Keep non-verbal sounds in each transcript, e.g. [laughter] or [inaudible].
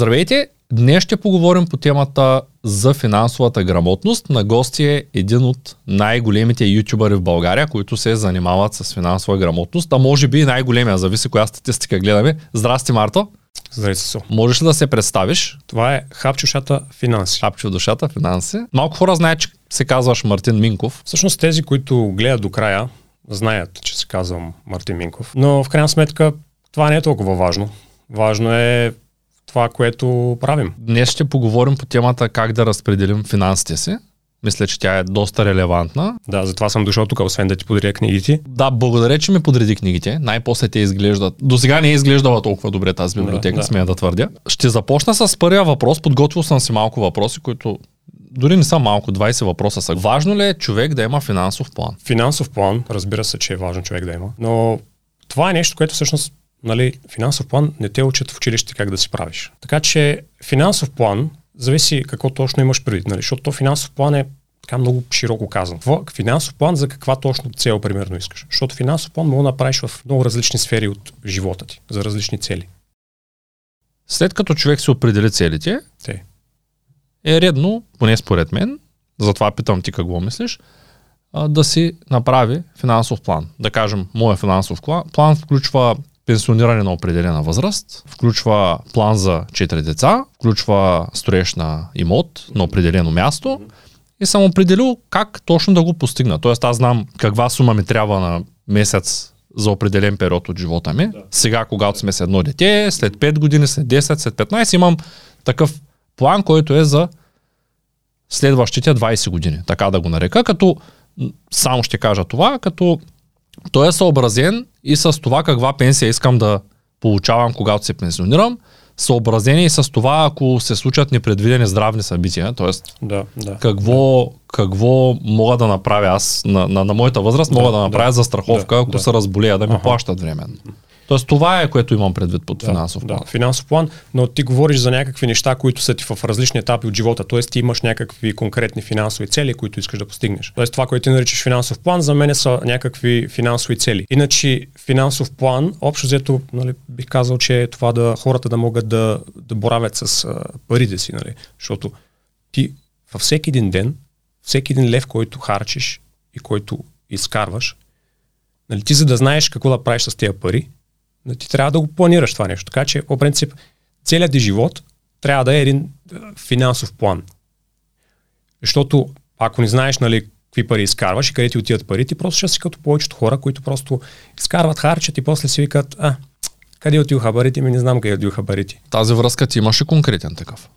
Здравейте! Днес ще поговорим по темата за финансовата грамотност. На гости е един от най-големите ютубъри в България, които се занимават с финансова грамотност, а може би и най-големия, зависи коя статистика гледаме. Здрасти, Марто! Здрасти, Со. Можеш ли да се представиш? Това е Хапчушата финанси. Хапчо душата финанси. Малко хора знаят, че се казваш Мартин Минков. Всъщност тези, които гледат до края, знаят, че се казвам Мартин Минков. Но в крайна сметка това не е толкова важно. Важно е това, което правим. Днес ще поговорим по темата как да разпределим финансите си. Мисля, че тя е доста релевантна. Да, затова съм дошъл тук, освен да ти подаря книгите. Да, благодаря, че ми подреди книгите. Най-после те изглеждат. До сега не е изглеждала толкова добре тази библиотека, да, да. смея да твърдя. Ще започна с първия въпрос. Подготвил съм си малко въпроси, които дори не са малко, 20 въпроса са. Важно ли е човек да има финансов план? Финансов план, разбира се, че е важно човек да има, но това е нещо, което всъщност нали, финансов план не те учат в училище как да си правиш. Така че финансов план зависи какво точно имаш предвид, нали, защото то финансов план е така много широко казано. Това, финансов план за каква точно цел примерно искаш. Защото финансов план мога да направиш в много различни сфери от живота ти, за различни цели. След като човек се определи целите, Те. е редно, поне според мен, затова питам ти какво мислиш, да си направи финансов план. Да кажем, моят финансов план включва пенсиониране на определена възраст, включва план за 4 деца, включва строеж на имот на определено място и съм определил как точно да го постигна. Тоест аз знам каква сума ми трябва на месец за определен период от живота ми. Да. Сега, когато сме с едно дете, след 5 години, след 10, след 15, имам такъв план, който е за следващите 20 години, така да го нарека, като само ще кажа това, като той е съобразен и с това каква пенсия искам да получавам, когато се пенсионирам, съобразени и с това, ако се случат непредвидени здравни събития, т.е. Да, да, какво, да. какво мога да направя аз на, на, на моята възраст, да, мога да направя да, за страховка, да, ако да. се разболея, да ми ага. плащат временно. Тоест това е, което имам предвид под да, финансов план. Да, финансов план, но ти говориш за някакви неща, които са ти в различни етапи от живота. Тоест ти имаш някакви конкретни финансови цели, които искаш да постигнеш. Тоест това, което ти наричаш финансов план, за мен са някакви финансови цели. Иначе финансов план, общо взето, нали, бих казал, че е това да хората да могат да, да боравят с а, парите си, нали? защото ти във всеки един ден, всеки един лев, който харчиш и който изкарваш, нали, ти за да знаеш какво да правиш с тези пари, ти трябва да го планираш това нещо. Така че, по принцип, целият ти живот трябва да е един е, финансов план. Защото ако не знаеш, нали, какви пари изкарваш и къде ти отиват пари, ти просто ще си като повечето хора, които просто изкарват, харчат и после си викат, а, къде отиваха парите, ми не знам къде отиваха парите. Тази връзка ти имаше конкретен такъв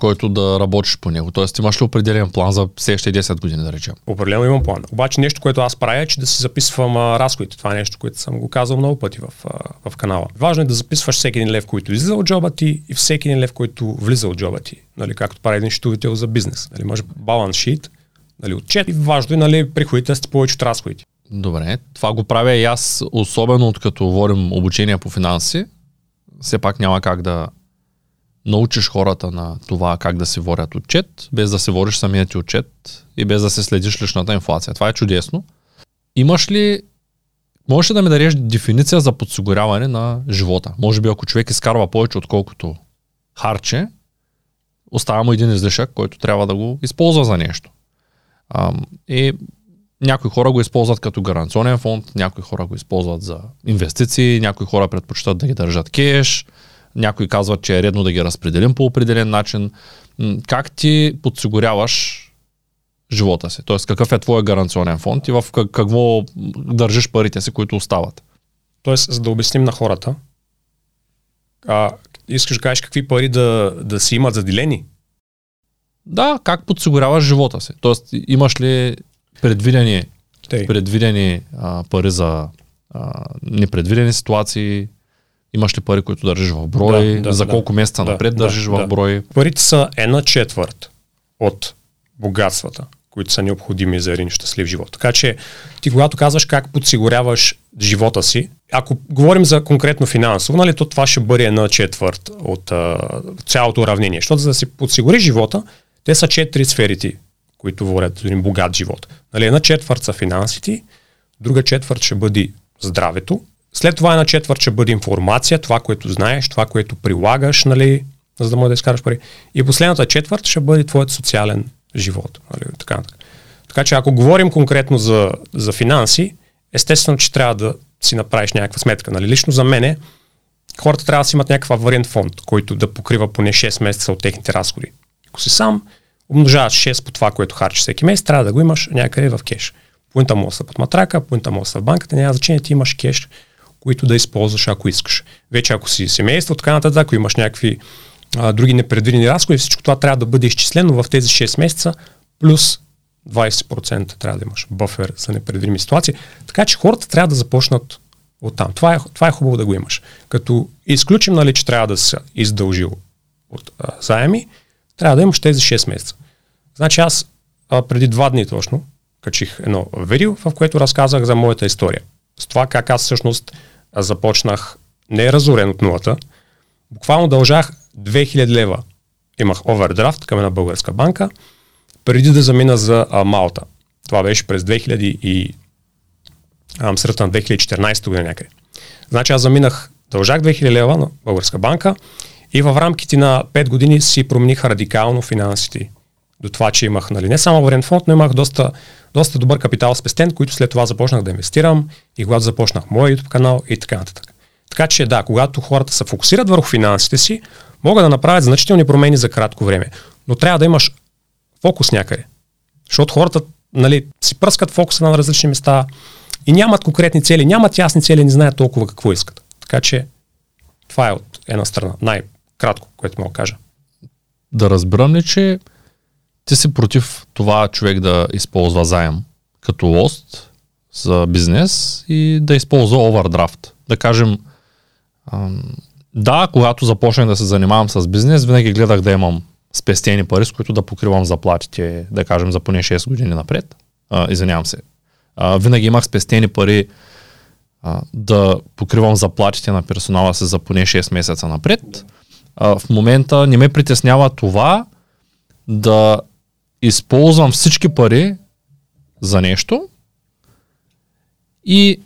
който да работиш по него? Тоест, имаш ли определен план за следващите 10 години, да речем? Определено имам план. Обаче нещо, което аз правя е, че да си записвам а, разходите. Това е нещо, което съм го казал много пъти в, а, в канала. Важно е да записваш всеки един лев, който излиза от джоба ти и всеки един лев, който влиза от джоба ти. Нали, както прави един счетоводител за бизнес. Нали, може баланс шит, нали, отчет и важно е нали, приходите да сте повече от разходите. Добре, това го правя и аз, особено от като говорим обучение по финанси. Все пак няма как да научиш хората на това как да се водят отчет, без да се водиш самият ти отчет и без да се следиш личната инфлация. Това е чудесно. Имаш ли Можеш ли да ми дадеш дефиниция за подсигуряване на живота? Може би ако човек изкарва повече отколкото харче, остава му един излишък, който трябва да го използва за нещо. А, и някои хора го използват като гаранционен фонд, някои хора го използват за инвестиции, някои хора предпочитат да ги държат кеш, някои казват, че е редно да ги разпределим по определен начин. Как ти подсигуряваш живота си? Тоест, какъв е твой гаранционен фонд и в какво държиш парите си, които остават? Тоест, за да обясним на хората, а, искаш да кажеш какви пари да, да си имат заделени? Да, как подсигуряваш живота си? Тоест, имаш ли предвидени, предвидени а, пари за а, непредвидени ситуации, Имаш ли пари, които държиш в брой? Да, да, за колко да, месеца да, напред да, държиш да, в брой? Парите са една четвърт от богатствата, които са необходими за един щастлив живот. Така че ти когато казваш как подсигуряваш живота си, ако говорим за конкретно финансово, нали, то това ще бъде една четвърт от а, цялото уравнение. Защото за да си подсигури живота, те са четири сферите, които говорят за един богат живот. Нали, една четвърт са финансите, друга четвърт ще бъде здравето, след това една ще бъде информация, това, което знаеш, това, което прилагаш, нали, за да можеш да изкараш пари. И последната четвърт ще бъде твоят социален живот. Нали, така, така. така че ако говорим конкретно за, за финанси, естествено, че трябва да си направиш някаква сметка. Нали? Лично за мене, хората трябва да си имат някакъв вариант фонд, който да покрива поне 6 месеца от техните разходи. Ако си сам, умножаваш 6 по това, което харчиш всеки месец, трябва да го имаш някъде в кеш. Пунта му са под матрака, пунта му са в банката, няма значение, ти имаш кеш, които да използваш, ако искаш. Вече ако си семейство, така нататък, ако имаш някакви а, други непредвидени разходи, всичко това трябва да бъде изчислено в тези 6 месеца, плюс 20% трябва да имаш бъфер за непредвидими ситуации. Така че хората трябва да започнат от там. Това е, това е хубаво да го имаш. Като изключим, нали, че трябва да се издължил от а, заеми, трябва да имаш тези 6 месеца. Значи аз а, преди два дни точно качих едно видео, в което разказах за моята история. С това как аз всъщност започнах не разорен от нулата, буквално дължах 2000 лева. Имах овердрафт към една българска банка, преди да замина за а, Малта. Това беше през 2000 и ам, на 2014 година някъде. Значи аз заминах, дължах 2000 лева на българска банка и в рамките на 5 години си промениха радикално финансите. До това, че имах нали, не само вариант фонд, но имах доста, доста добър капитал спестен, който след това започнах да инвестирам и когато започнах моя YouTube канал и така нататък. Така че да, когато хората се фокусират върху финансите си, могат да направят значителни промени за кратко време. Но трябва да имаш фокус някъде. Защото хората нали, си пръскат фокуса на различни места и нямат конкретни цели, нямат ясни цели, не знаят толкова какво искат. Така че това е от една страна. Най-кратко, което мога да кажа. Да разбирам ли, че ти си против това човек да използва заем като лост за бизнес и да използва овердрафт. Да кажем, да, когато започнах да се занимавам с бизнес, винаги гледах да имам спестени пари, с които да покривам заплатите, да кажем, за поне 6 години напред. А, извинявам се. А, винаги имах спестени пари а, да покривам заплатите на персонала си за поне 6 месеца напред. А, в момента не ме притеснява това да използвам всички пари за нещо и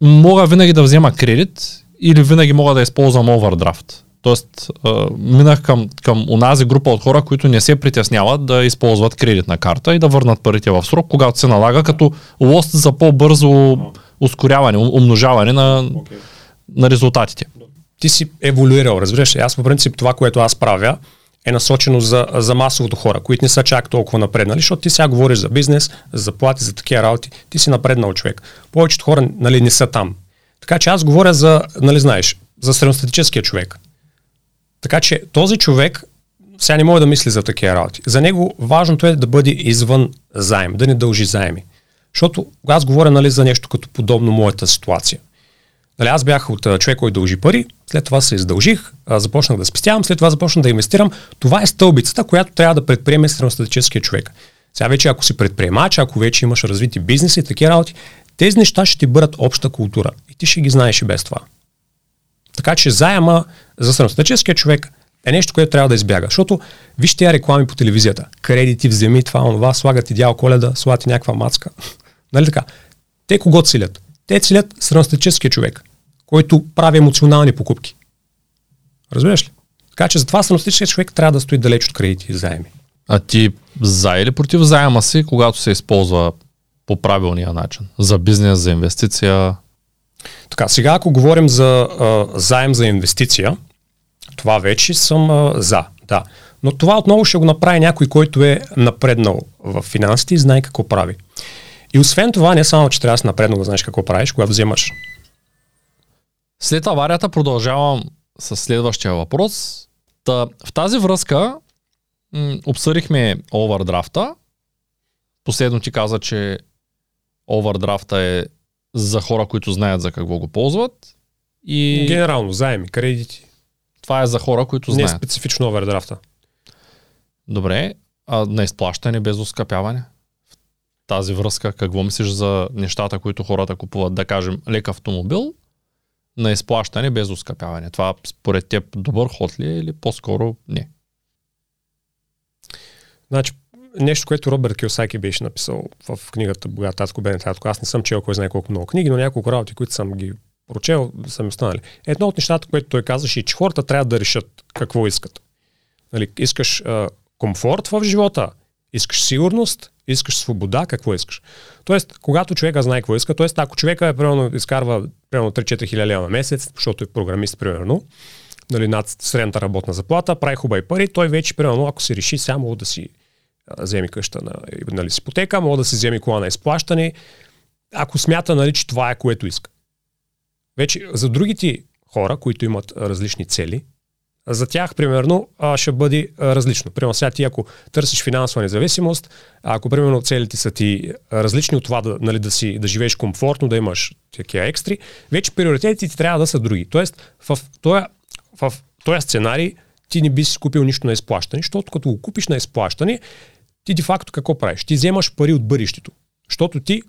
мога винаги да взема кредит или винаги мога да използвам овердрафт. Тоест, минах към, към унази група от хора, които не се притесняват да използват кредитна карта и да върнат парите в срок, когато се налага като лост за по-бързо ускоряване, умножаване на, okay. на резултатите. Ти си еволюирал, разбираш. Аз по принцип това, което аз правя, е насочено за, за масовото хора, които не са чак толкова напреднали, защото ти сега говориш за бизнес, за заплати, за такива работи, ти си напреднал човек. Повечето хора нали, не са там. Така че аз говоря за, нали знаеш, за средностатическия човек. Така че този човек сега не може да мисли за такива работи. За него важното е да бъде извън заем, да не дължи заеми. Защото аз говоря нали, за нещо като подобно моята ситуация. Нали, аз бях от човек, който дължи пари, след това се издължих, започнах да спестявам, след това започнах да инвестирам. Това е стълбицата, която трябва да предприеме средностатическия човек. Сега вече ако си предприемач, ако вече имаш развити бизнеси и такива работи, тези неща ще ти бъдат обща култура и ти ще ги знаеш и без това. Така че заема за средностатическия човек е нещо, което трябва да избяга. Защото вижте тия реклами по телевизията. Кредити, вземи това, онова, слагат идеал коледа, слагат някаква мацка. [laughs] нали така? Те кого целят? Те целят средностатическия човек, който прави емоционални покупки. Разбираш ли? Така че затова средностатическия човек трябва да стои далеч от кредити и заеми. А ти за или против заема си, когато се използва по правилния начин? За бизнес, за инвестиция? Така, сега ако говорим за а, заем за инвестиция, това вече съм а, за, да. Но това отново ще го направи някой, който е напреднал в финансите и знае какво прави. И освен това, не само, че трябва да си напреднал да знаеш какво правиш, когато вземаш. След аварията продължавам с следващия въпрос. Та, в тази връзка м- обсъдихме овердрафта. Последно ти каза, че овердрафта е за хора, които знаят за какво го ползват. И... Генерално, заеми, кредити. Това е за хора, които знаят. Не специфично овердрафта. Добре, а на изплащане без оскъпяване? В тази връзка, какво мислиш за нещата, които хората купуват, да кажем, лек автомобил, на изплащане без оскъпяване? Това според теб добър ход ли е или по-скоро не? Значи, нещо, което Робърт Киосаки беше написал в книгата Богат татко, беден татко. Аз не съм чел кой знае колко много книги, но няколко работи, които съм ги прочел, са ми останали. Едно от нещата, което той казваше, е, че хората трябва да решат какво искат. Нали, искаш а, комфорт в живота, искаш сигурност, искаш свобода, какво искаш. Тоест, когато човека знае какво иска, т.е. ако човека е, примерно, изкарва примерно 3-4 хиляди на месец, защото е програмист, примерно, нали, над средната работна заплата, прави хубави пари, той вече, примерно, ако се реши само да си вземи къща на, нали, ипотека, мога да си вземи кола на изплащане, ако смята, нали, че това е което иска. Вече за другите хора, които имат различни цели, за тях, примерно, ще бъде различно. Примерно, сега ти, ако търсиш финансова независимост, ако, примерно, целите са ти различни от това да, нали, да, си, да живееш комфортно, да имаш такива екстри, вече приоритетите ти трябва да са други. Тоест, в този, в този сценарий ти не би си купил нищо на изплащане, защото като го купиш на изплащане, ти де факто какво правиш? Ти вземаш пари от бъдещето. Защото ти,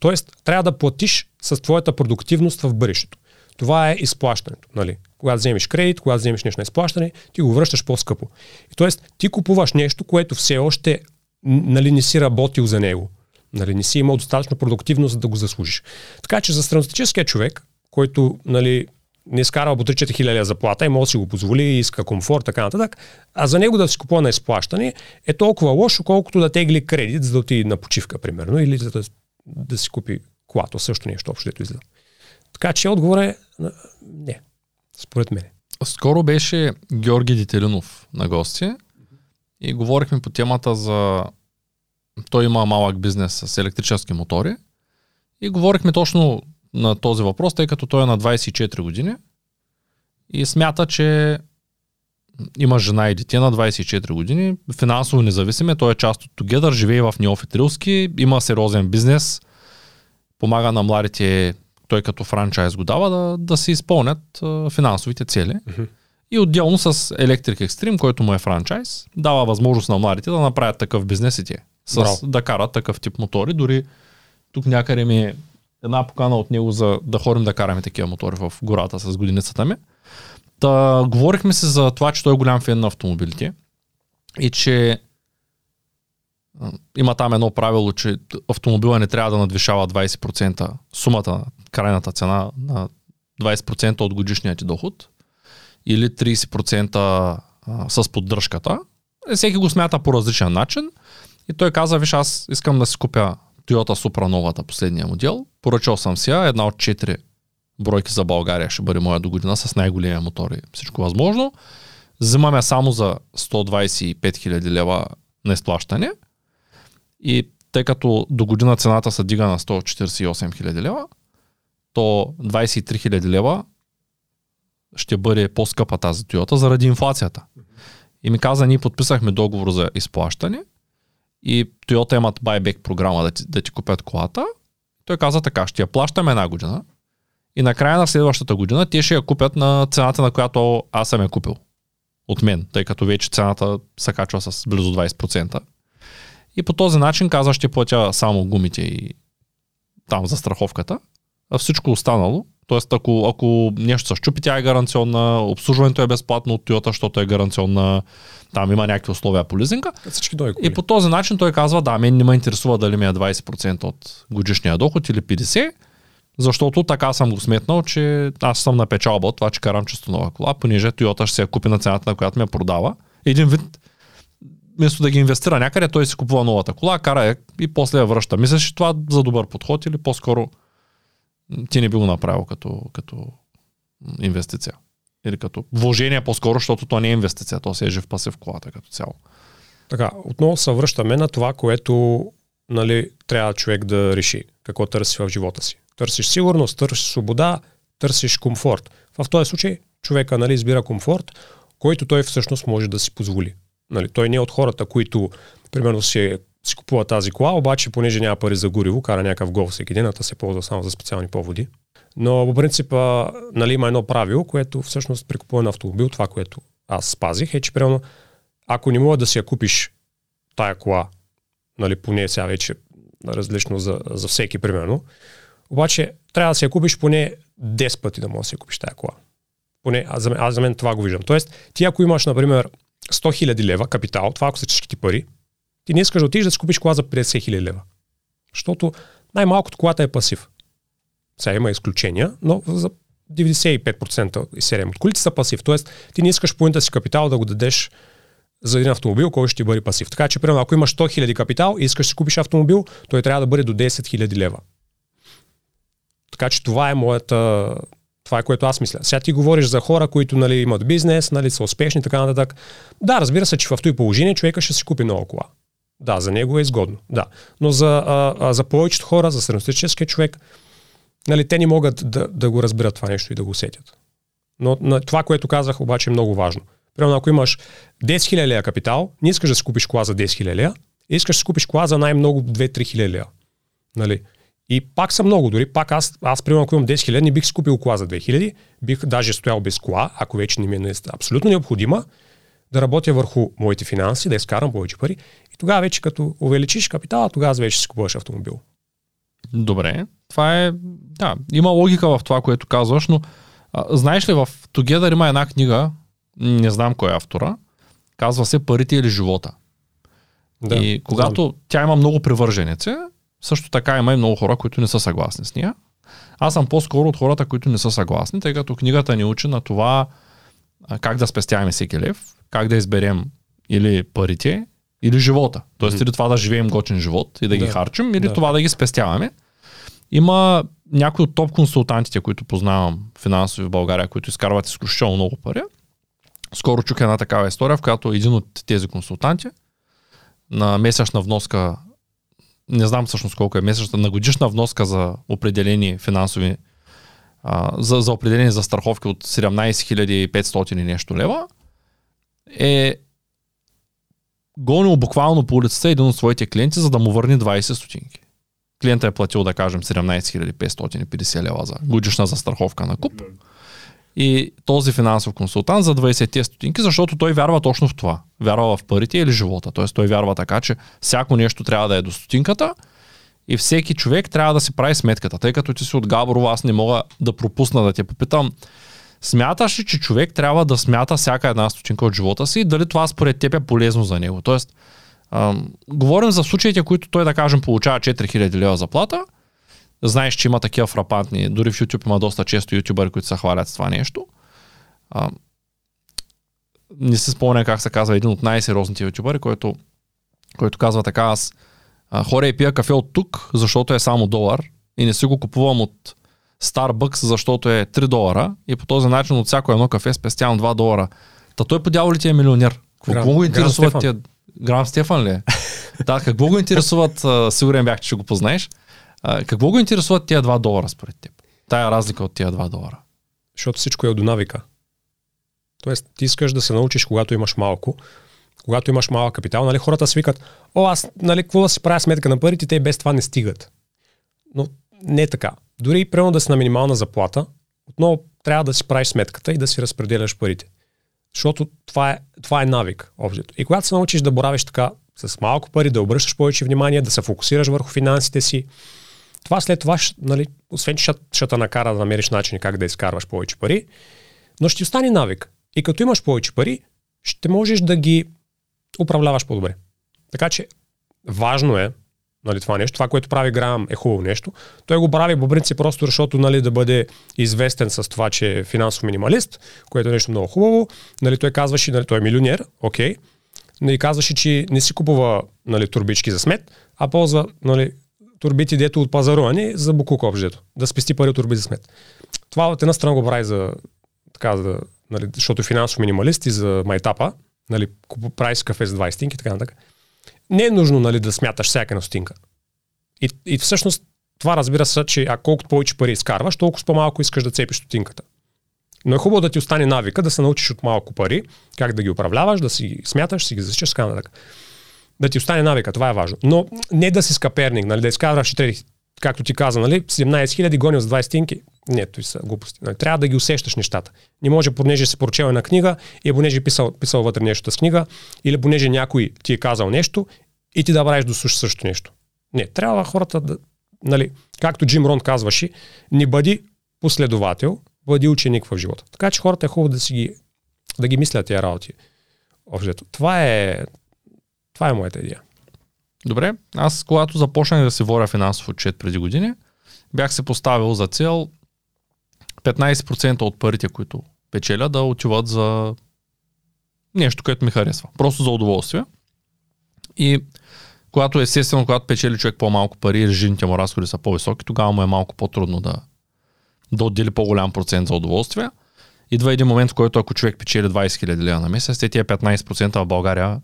т.е. трябва да платиш с твоята продуктивност в бъдещето. Това е изплащането. Нали? Когато вземеш кредит, когато вземеш нещо на изплащане, ти го връщаш по-скъпо. И, тоест, ти купуваш нещо, което все още нали, не си работил за него. Нали, не си имал достатъчно продуктивност, за да го заслужиш. Така че за средностатическия човек, който нали, не изкарва по 3-4 хиляди заплата и може да си го позволи, иска комфорт, така нататък, а за него да си купува на изплащане е толкова лошо, колкото да тегли кредит, за да отиде на почивка, примерно, или за да, да си купи колато, също нещо общо, дето излиза. Така че отговор е не, според мен. Скоро беше Георги Дителинов на гости и говорихме по темата за... Той има малък бизнес с електрически мотори и говорихме точно на този въпрос, тъй като той е на 24 години и смята, че има жена и дете на 24 години, финансово независим, той е част от Together, живее в Неофит Рилски, има сериозен бизнес, помага на младите той като франчайз го дава, да, да се изпълнят а, финансовите цели. Uh-huh. И отделно с Electric Extreme, който му е франчайз, дава възможност на младите да направят такъв бизнес и те. С, Браво. да карат такъв тип мотори. Дори тук някъде ми е една покана от него за да ходим да караме такива мотори в гората с годиницата ми. Та, говорихме се за това, че той е голям фен на автомобилите и че има там едно правило, че автомобила не трябва да надвишава 20% сумата крайната цена на 20% от годишния ти доход или 30% а, с поддръжката. Е, всеки го смята по различен начин. И той каза, виж, аз искам да си купя Toyota Supra новата, последния модел. Поръчал съм си една от 4 бройки за България ще бъде моя до година с най-големия мотор и всичко възможно. Взимаме само за 125 000 лева на изплащане. И тъй като до година цената се дига на 148 000 лева, то 23 000 лева ще бъде по-скъпа тази Toyota заради инфлацията. И ми каза, ние подписахме договор за изплащане и Toyota имат байбек програма да ти, да ти купят колата. Той каза така, ще я плащаме една година и накрая на следващата година те ще я купят на цената, на която аз съм я купил. От мен, тъй като вече цената се качва с близо 20%. И по този начин каза, ще платя само гумите и там за страховката а всичко останало, т.е. Ако, ако нещо се щупи, тя е гаранционна, обслужването е безплатно от Toyota, защото е гаранционна, там има някакви условия по лизинга. Всички и по този начин той казва, да, мен не ме интересува дали ми е 20% от годишния доход или 50%, защото така съм го сметнал, че аз съм на печалба от това, че карам чисто нова кола, понеже Toyota ще се я купи на цената, на която ме продава. Един вид, вместо да ги инвестира някъде, той си купува новата кола, кара я и после я връща. Мислиш, че това за добър подход или по-скоро ти не би го направил като, като инвестиция. Или като вложение по-скоро, защото то не е инвестиция, то се е жив пасив колата като цяло. Така, отново се връщаме на това, което нали, трябва човек да реши, какво търси в живота си. Търсиш сигурност, търсиш свобода, търсиш комфорт. В този случай човека нали, избира комфорт, който той всъщност може да си позволи. Нали, той не е от хората, които примерно си си купува тази кола, обаче понеже няма пари за гориво, кара някакъв гол всеки ден, а се ползва само за специални поводи. Но по принцип нали, има едно правило, което всъщност при купуване на автомобил, това, което аз спазих, е, че примерно, ако не мога да си я купиш тая кола, нали, поне сега вече различно за, за всеки, примерно, обаче трябва да си я купиш поне 10 пъти да можеш да си я купиш тая кола. Поне аз аз за мен това го виждам. Тоест, ти ако имаш, например, 100 000 лева капитал, това ако са всичките пари, ти не искаш да отидеш да си купиш кола за 50 хиляди лева. Защото най-малкото колата е пасив. Сега има изключения, но за 95% и 7 от колите са пасив. Тоест, ти не искаш поинта си капитал да го дадеш за един автомобил, който ще ти бъде пасив. Така че, примерно, ако имаш 100 000 капитал и искаш да си купиш автомобил, той трябва да бъде до 10 000 лева. Така че това е моята, това е което аз мисля. Сега ти говориш за хора, които нали, имат бизнес, нали, са успешни и така нататък. Да, разбира се, че в този положение човека ще си купи нова кола. Да, за него е изгодно. Да. Но за, а, а, за повечето хора, за средностатическия човек, нали, те не могат да, да го разберат това нещо и да го усетят. Но на това, което казах, обаче е много важно. Примерно, ако имаш 10 000 лея капитал, не искаш да си купиш кола за 10 000 лея, искаш да си купиш кола за най-много 2-3 000 лея. Нали? И пак са много, дори пак аз, аз примерно ако имам 10 000, не бих си купил кола за 2000, бих даже стоял без кола, ако вече не ми е абсолютно необходима, да работя върху моите финанси, да изкарам повече пари. И тогава вече като увеличиш капитала, тогава вече си купуваш автомобил. Добре, това е, да, има логика в това, което казваш, но а, знаеш ли, в Together има една книга, не знам кой е автора, казва се Парите или живота. Да, и когато знам. тя има много привърженици, също така има и много хора, които не са съгласни с нея. Аз съм по-скоро от хората, които не са съгласни, тъй като книгата ни учи на това как да спестяваме всеки лев, как да изберем или парите, или живота. Тоест, mm-hmm. или това да живеем гочен живот и да, да. ги харчим, или да. това да ги спестяваме. Има някои от топ консултантите, които познавам финансови в България, които изкарват изключително много пари. Скоро чух една такава история, в която един от тези консултанти на месечна вноска не знам всъщност колко е месечната, на годишна вноска за определени финансови, а, за, за определени застраховки от 17 500 и нещо лева, е гонил буквално по улицата един от своите клиенти, за да му върне 20 стотинки. Клиента е платил, да кажем, 17 550 лева за годишна застраховка на куп. Mm-hmm и този финансов консултант за 20 стотинки, защото той вярва точно в това. Вярва в парите или живота. Тоест той вярва така, че всяко нещо трябва да е до стотинката и всеки човек трябва да си прави сметката. Тъй като ти си от Габрово, аз не мога да пропусна да те попитам. Смяташ ли, че човек трябва да смята всяка една стотинка от живота си и дали това според теб е полезно за него? Тоест, ам, говорим за случаите, които той, да кажем, получава 4000 лева заплата – знаеш, че има такива фрапантни, дори в YouTube има доста често ютубъри, които се хвалят с това нещо. А, не се спомня как се казва един от най-сериозните ютубъри, който, който казва така, аз а, хоря и пия кафе от тук, защото е само долар и не си го купувам от Starbucks, защото е 3 долара и по този начин от всяко едно кафе спестявам 2 долара. Та той по дяволи ти е милионер. Какво го интересуват тия... Грам Стефан ли е? [laughs] да, какво го интересуват, сигурен бях, че ще го познаеш. Какво го интересуват тия 2 долара според теб? Тая разлика от тия 2 долара. Защото всичко е до навика. Тоест, ти искаш да се научиш, когато имаш малко, когато имаш малък капитал, нали, хората свикат, о, аз, нали, какво да си правя сметка на парите, те без това не стигат. Но не е така. Дори и примерно да си на минимална заплата, отново трябва да си правиш сметката и да си разпределяш парите. Защото това е, това е навик, общо. И когато се научиш да боравиш така с малко пари, да обръщаш повече внимание, да се фокусираш върху финансите си, това след това, нали, освен че ще, те накара да намериш начин как да изкарваш повече пари, но ще остане навик. И като имаш повече пари, ще можеш да ги управляваш по-добре. Така че важно е нали, това нещо. Това, което прави Грам е хубаво нещо. Той го прави по принцип просто защото нали, да бъде известен с това, че е финансов минималист, което е нещо много хубаво. Нали, той казваше, нали, той е милионер, окей. Нали, казваше, че не си купува нали, турбички за смет, а ползва нали, турбите, дето от пазаруване за букук обжето. Да спести пари от турби за смет. Това от една страна го прави за така, за, нали, защото е финансов минималист и за майтапа, нали, прави кафе за 20 стинки и така нататък. Не е нужно нали, да смяташ всяка на стинка. И, и всъщност това разбира се, че а колкото повече пари изкарваш, толкова по-малко искаш да цепиш стотинката. Но е хубаво да ти остане навика, да се научиш от малко пари, как да ги управляваш, да си смяташ, си ги засичаш, така нататък да ти остане навика, това е важно. Но не да си скаперник, нали, да изкарваш трети, както ти каза, нали, 17 хиляди гони с 20 стинки. Не, това са глупости. Нали, трябва да ги усещаш нещата. Не може, понеже си прочел една книга и понеже писал, писал вътре нещо с книга, или понеже някой ти е казал нещо и ти да правиш да слушаш също нещо. Не, трябва хората да, нали, както Джим Рон казваше, не бъди последовател, бъди ученик в живота. Така че хората е хубаво да си ги, да ги мислят тия работи. Общо. Това е, това е моята идея. Добре, аз когато започнах да се воря финансов отчет преди години, бях се поставил за цел 15% от парите, които печеля, да отиват за нещо, което ми харесва. Просто за удоволствие. И когато естествено, когато печели човек по-малко пари, режимните му разходи са по-високи, тогава му е малко по-трудно да, да отдели по-голям процент за удоволствие. Идва един момент, в който ако човек печели 20 000 лева на месец, те тия 15% в България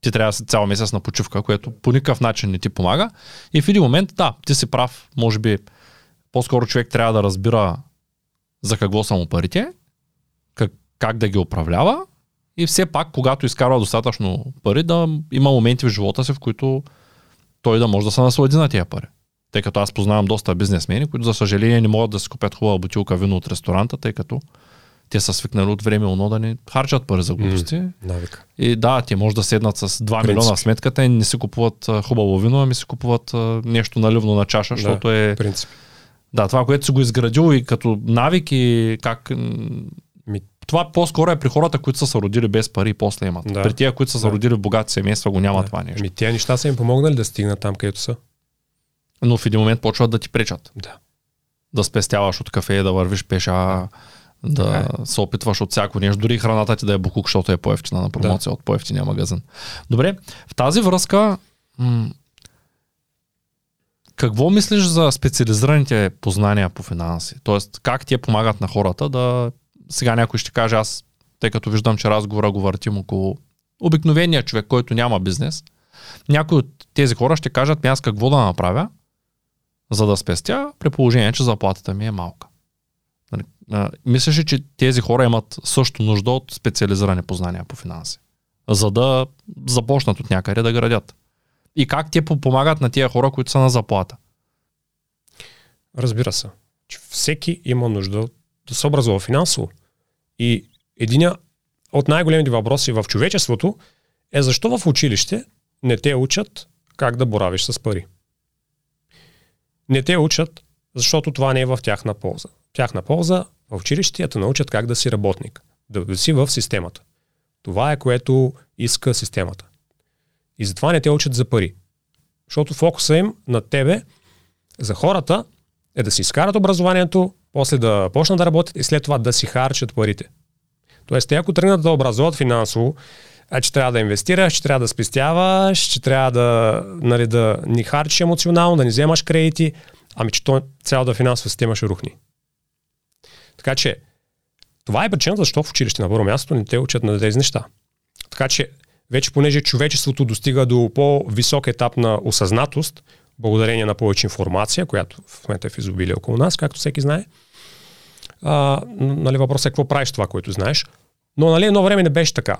ти трябва да цял месец на почивка, което по никакъв начин не ти помага. И в един момент, да, ти си прав, може би по-скоро човек трябва да разбира за какво са му парите, как, как да ги управлява и все пак, когато изкарва достатъчно пари, да има моменти в живота си, в които той да може да се наслади на тия пари. Тъй като аз познавам доста бизнесмени, които за съжаление не могат да си купят хубава бутилка вино от ресторанта, тъй като те са свикнали от време оно да не харчат пари за глупости. Mm, и да, те може да седнат с 2 Принцип. милиона сметката и не си купуват хубаво вино, ами си купуват нещо наливно на чаша, да, защото е... Принцип. Да, това, което си го изградил и като навик и как... Ми... Това по-скоро е при хората, които са се родили без пари и после имат. Да. При тия, които са се родили в богати семейства, го няма да. това нещо. Ми, тия неща са им помогнали да стигнат там, където са. Но в един момент почват да ти пречат. Да. Да спестяваш от кафе, да вървиш пеша, да е. се опитваш от всяко нещо, дори храната ти да е букук, защото е по-ефтина на промоция да. от по-ефтиния магазин. Добре, в тази връзка, м- какво мислиш за специализираните познания по финанси? Тоест, как те помагат на хората да... Сега някой ще каже, аз, тъй като виждам, че разговора го въртим около обикновения човек, който няма бизнес, някои от тези хора ще кажат, ми аз какво да направя, за да спестя, при положение, че заплатата ми е малка. Ли, че тези хора имат също нужда от специализирани познания по финанси, за да започнат от някъде да градят? И как те помагат на тия хора, които са на заплата? Разбира се, че всеки има нужда да се образува финансово. И един от най-големите въпроси в човечеството е защо в училище не те учат как да боравиш с пари. Не те учат, защото това не е в тяхна полза. Тяхна полза в училище да научат как да си работник, да си в системата. Това е което иска системата. И затова не те учат за пари. Защото фокуса им на тебе, за хората, е да си изкарат образованието, после да почнат да работят и след това да си харчат парите. Тоест, те ако тръгнат да образуват финансово, а че трябва да инвестираш, че трябва да спестяваш, че трябва да, нали, да ни харчиш емоционално, да ни вземаш кредити, ами че то цялата финансова система ще рухни. Така че, това е причината, защо в училище на първо място не те учат на тези неща. Така че, вече понеже човечеството достига до по-висок етап на осъзнатост, благодарение на повече информация, която в момента е в изобилие около нас, както всеки знае, а, нали, въпросът е какво правиш това, което знаеш. Но нали, едно време не беше така.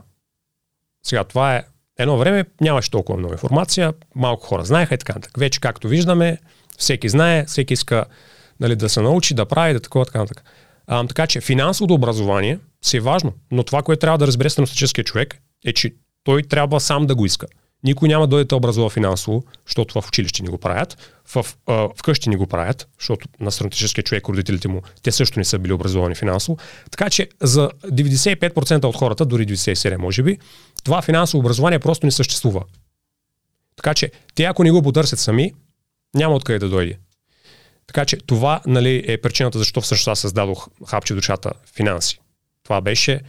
Сега това е едно време нямаше толкова много информация, малко хора знаеха и така нататък. Вече, както виждаме, всеки знае, всеки иска нали, да се научи, да прави, да такова, така нататък. А, така че финансовото образование си е важно, но това, което трябва да разбере статистическия човек е, че той трябва сам да го иска. Никой няма да дойде да образува финансово, защото в училище ни го правят, в, а, вкъщи ни го правят, защото на стратегическия човек, родителите му, те също не са били образовани финансово. Така че за 95% от хората, дори 97% може би, това финансово образование просто не съществува. Така че те ако не го потърсят сами, няма откъде да дойде. Така че това нали, е причината защо всъщност аз създадох хапче душата финанси. Това беше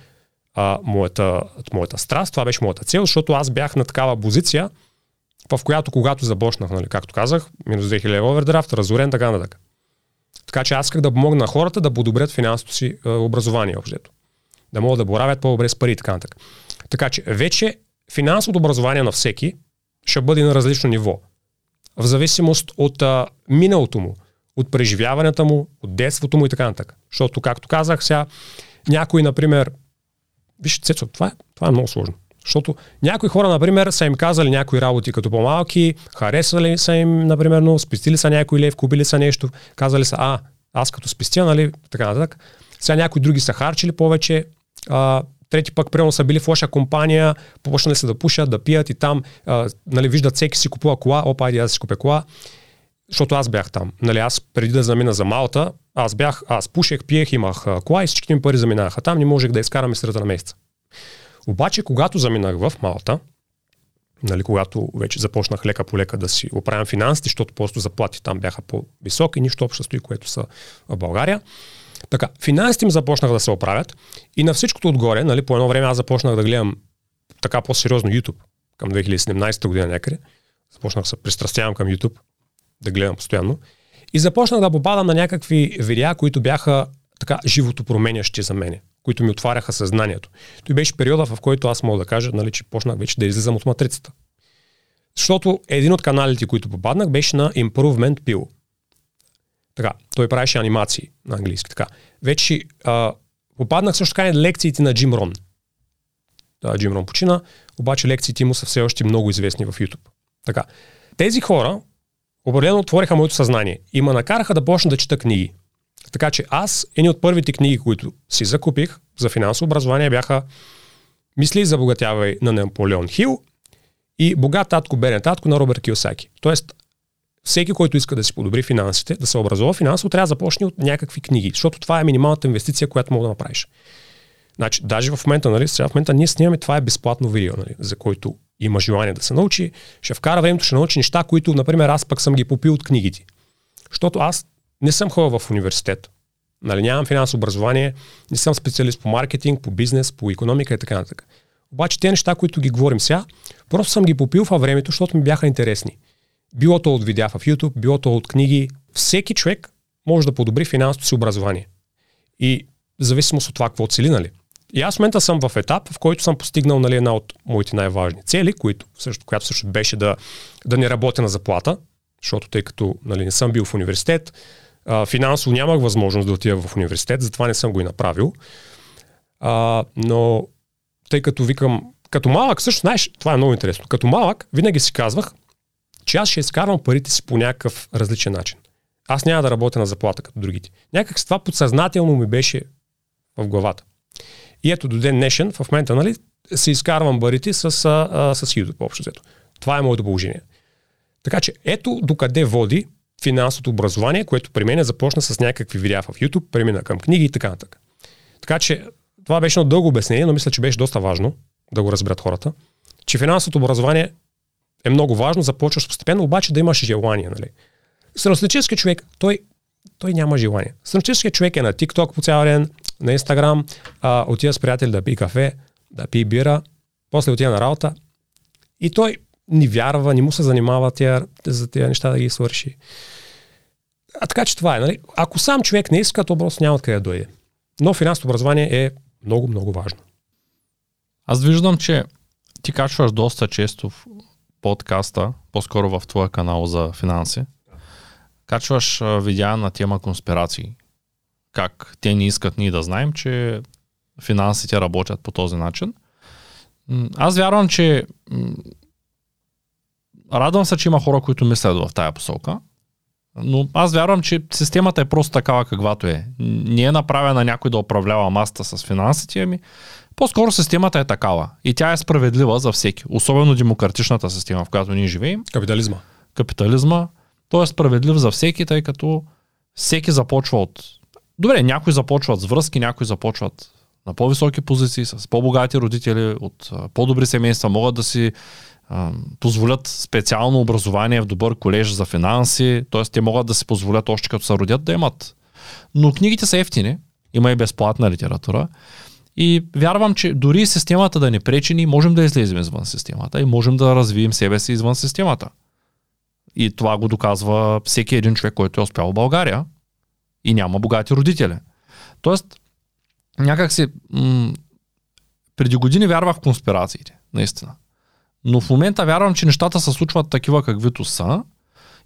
а, моята, моята страст, това беше моята цел, защото аз бях на такава позиция, в която когато започнах, нали, както казах, минус 2000 овердрафт, разорен, така нататък. Така че аз исках да помогна на хората да подобрят финансовото си е, образование общото. Да могат да боравят по-добре с пари и така нататък. Така че вече финансовото образование на всеки ще бъде на различно ниво. В зависимост от а, миналото му, от преживяването му, от детството му и така нататък. Защото, както казах сега, някой, например, Виж, Цецо, това е, това е много сложно. Защото някои хора, например, са им казали някои работи като по-малки, харесали са им, например, спестили са някой лев, купили са нещо, казали са, а, аз като спестя, нали, така нататък. Сега някои други са харчили повече, а, трети пък, примерно, са били в лоша компания, почнали са да пушат, да пият и там, а, нали, виждат всеки си купува кола, опа, айде аз си купя кола, защото аз бях там. Нали, аз преди да замина за Малта, аз бях, аз пушех, пиех, имах кола и всичките ми пари заминаха там, не можех да изкарам средата на месеца. Обаче, когато заминах в Малта, нали, когато вече започнах лека по лека да си оправям финансите, защото просто заплати там бяха по-високи, нищо общо стои, което са в България. Така, финансите ми започнаха да се оправят и на всичкото отгоре, нали, по едно време аз започнах да гледам така по-сериозно YouTube към 2017 година някъде. Започнах да се пристрастявам към YouTube, да гледам постоянно. И започнах да попадам на някакви видеа, които бяха така живото променящи за мене, които ми отваряха съзнанието. Той беше периода, в който аз мога да кажа, нали, че почнах вече да излизам от матрицата. Защото един от каналите, които попаднах, беше на Improvement Pill. Така, той правеше анимации на английски. Така. Вече а, попаднах също така и лекциите на Джим Рон. Да, Джим Рон почина, обаче лекциите му са все още много известни в YouTube. Така. Тези хора определено отвориха моето съзнание и ме накараха да почна да чета книги. Така че аз, едни от първите книги, които си закупих за финансово образование бяха Мисли и забогатявай на Наполеон Хил и Богат татко, беден татко на Робърт Киосаки. Тоест, всеки, който иска да си подобри финансите, да се образува финансово, трябва да започне от някакви книги, защото това е минималната инвестиция, която мога да направиш. Значи, даже в момента, нали, сега в момента ние снимаме, това е безплатно видео, нали, за който има желание да се научи, ще вкара времето, ще научи неща, които, например, аз пък съм ги попил от книгите. Защото аз не съм ходил в университет. Нали, нямам финансово образование, не съм специалист по маркетинг, по бизнес, по економика и така нататък. Обаче те неща, които ги говорим сега, просто съм ги попил във времето, защото ми бяха интересни. Било то от видеа в YouTube, било то от книги. Всеки човек може да подобри финансовото си образование. И в зависимост от това, какво цели, нали? И аз в момента съм в етап, в който съм постигнал нали, една от моите най-важни цели, които, също, която също беше да, да не работя на заплата, защото тъй като нали, не съм бил в университет, а, финансово нямах възможност да отида в университет, затова не съм го и направил. А, но тъй като викам, като малък, също знаеш, това е много интересно. Като малък, винаги си казвах, че аз ще изкарвам парите си по някакъв различен начин. Аз няма да работя на заплата като другите. Някак с това подсъзнателно ми беше в главата. И ето до ден днешен, в момента, нали, се изкарвам парите с, а, с YouTube, общо взето. Това е моето положение. Така че ето докъде води финансовото образование, което при мен започна с някакви видеа в YouTube, премина към книги и така нататък. Така че това беше едно дълго обяснение, но мисля, че беше доста важно да го разберат хората, че финансовото образование е много важно, започваш постепенно, обаче да имаш желание. Нали? Средностатически човек, той, той няма желание. Средностатически човек е на TikTok по цял ден, на Instagram, а, отива с приятели да пи кафе, да пи бира, после отива на работа и той ни вярва, ни му се занимава тя, за тези неща да ги свърши. А така че това е. Нали? Ако сам човек не иска, то просто няма откъде да дойде. Но финансово образование е много, много важно. Аз виждам, че ти качваш доста често в подкаста, по-скоро в твоя канал за финанси. Качваш видеа на тема конспирации. Как те не искат ние да знаем, че финансите работят по този начин. Аз вярвам, че радвам се, че има хора, които мислят в тая посока. Но аз вярвам, че системата е просто такава каквато е. Не е направена някой да управлява масата с финансите, ами по-скоро системата е такава. И тя е справедлива за всеки. Особено демократичната система, в която ние живеем. Капитализма. Капитализма. Той е справедлив за всеки, тъй като всеки започва от... Добре, някои започват с връзки, някои започват на по-високи позиции, с по-богати родители, от по-добри семейства, могат да си позволят специално образование в добър колеж за финанси, т.е. те могат да си позволят още като се родят да имат. Но книгите са ефтини, има и безплатна литература. И вярвам, че дори системата да не пречи, ние можем да излезем извън системата и можем да развием себе си извън системата. И това го доказва всеки един човек, който е успял в България и няма богати родители. Тоест, някак си м- преди години вярвах в конспирациите, наистина. Но в момента вярвам, че нещата се случват такива каквито са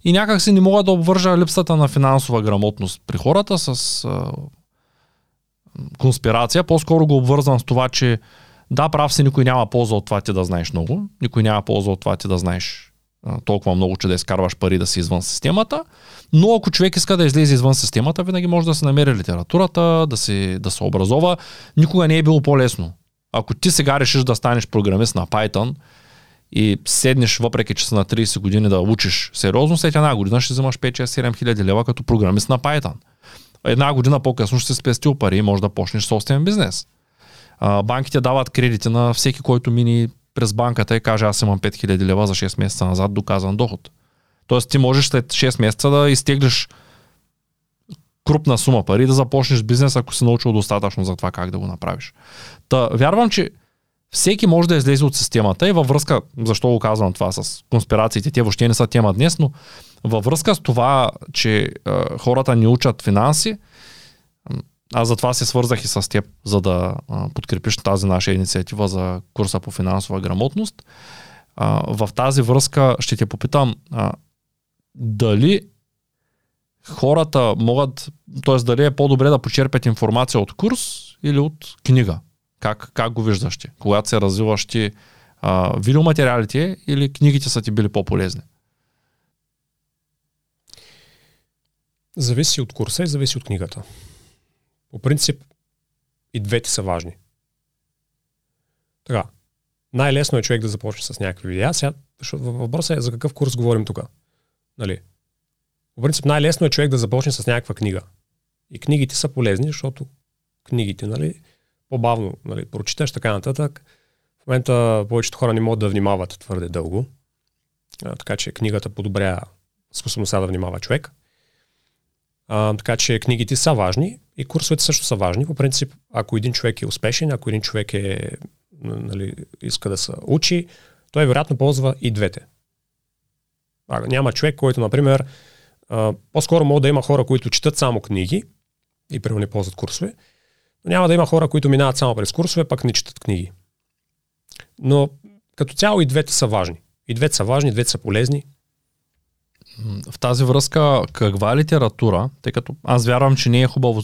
и някак си не мога да обвържа липсата на финансова грамотност при хората с а, конспирация. По-скоро го обвързвам с това, че да, прав си, никой няма полза от това ти да знаеш много, никой няма полза от това ти да знаеш а, толкова много, че да изкарваш пари да си извън системата, но ако човек иска да излезе извън системата, винаги може да се намери литературата, да, си, да се образова. Никога не е било по-лесно. Ако ти сега решиш да станеш програмист на Python, и седнеш, въпреки че са на 30 години да учиш сериозно, след една година ще вземаш 5-6-7 хиляди лева като програмист на Python. Една година по-късно ще се спестил пари и може да почнеш собствен бизнес. Банките дават кредити на всеки, който мини през банката и каже аз имам 5000 лева за 6 месеца назад доказан доход. Тоест ти можеш след 6 месеца да изтеглиш крупна сума пари да започнеш бизнес, ако си научил достатъчно за това как да го направиш. Та, вярвам, че всеки може да излезе от системата и във връзка, защо го казвам това с конспирациите, те въобще не са тема днес, но във връзка с това, че е, хората ни учат финанси, аз затова се свързах и с теб, за да е, подкрепиш тази наша инициатива за курса по финансова грамотност. Е, в тази връзка ще те попитам е, дали хората могат, т.е. дали е по-добре да почерпят информация от курс или от книга. Как, как го виждаш ти? Когато се развиваш ти, а, видеоматериалите или книгите са ти били по-полезни? Зависи от курса и зависи от книгата. По принцип и двете са важни. Така, най-лесно е човек да започне с някакви видеа. Сега, въпросът е за какъв курс говорим тук. Нали? По принцип най-лесно е човек да започне с някаква книга. И книгите са полезни, защото книгите, нали, по-бавно нали, прочиташ, така нататък. В момента повечето хора не могат да внимават твърде дълго, а, така че книгата подобря способността да внимава човек. А, така че книгите са важни и курсовете също са важни. По принцип, ако един човек е успешен, ако един човек е, нали, иска да се учи, той вероятно ползва и двете. А, няма човек, който, например, а, по-скоро може да има хора, които четат само книги и първо не ползват курсове, но няма да има хора, които минават само през курсове, пък не четат книги. Но като цяло и двете са важни. И двете са важни, и двете са полезни. В тази връзка, каква литература, тъй като аз вярвам, че не е хубаво.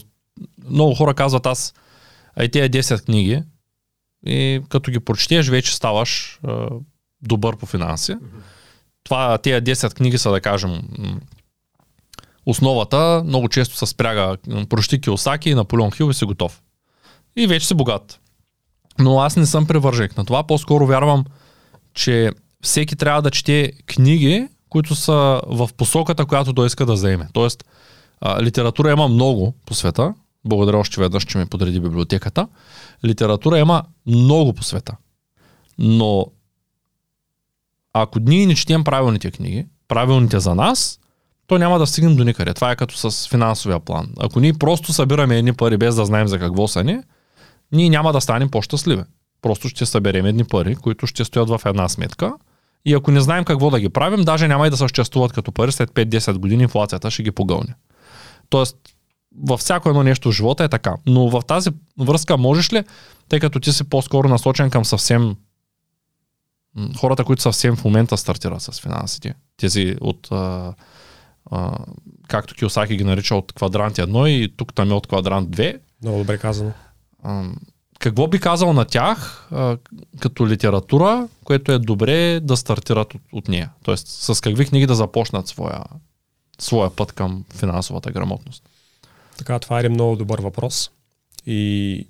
Много хора казват аз, ай тези 10 книги, и като ги прочетеш, вече ставаш е, добър по финанси. Mm-hmm. Това, тези 10 книги са, да кажем, основата, много често се спряга, прощи Киосаки и Наполеон Хил и си готов и вече си богат. Но аз не съм привърженик на това. По-скоро вярвам, че всеки трябва да чете книги, които са в посоката, която той иска да заеме. Тоест, литература има много по света. Благодаря още веднъж, че ми подреди библиотеката. Литература има много по света. Но ако ние не четем правилните книги, правилните за нас, то няма да стигнем до никъде. Това е като с финансовия план. Ако ние просто събираме едни пари без да знаем за какво са ни, ние няма да станем по-щастливи. Просто ще съберем едни пари, които ще стоят в една сметка. И ако не знаем какво да ги правим, даже няма и да съществуват като пари, след 5-10 години инфлацията ще ги погълне. Тоест, във всяко едно нещо в живота е така. Но в тази връзка можеш ли, тъй като ти си по-скоро насочен към съвсем хората, които съвсем в момента стартират с финансите, тези от а, а, както Киосаки ги нарича от квадрант 1 и тук там е от квадрант 2. Много добре казано какво би казал на тях а, като литература, което е добре да стартират от, от нея? Тоест, с какви книги да започнат своя, своя път към финансовата грамотност? Така, това е много добър въпрос. И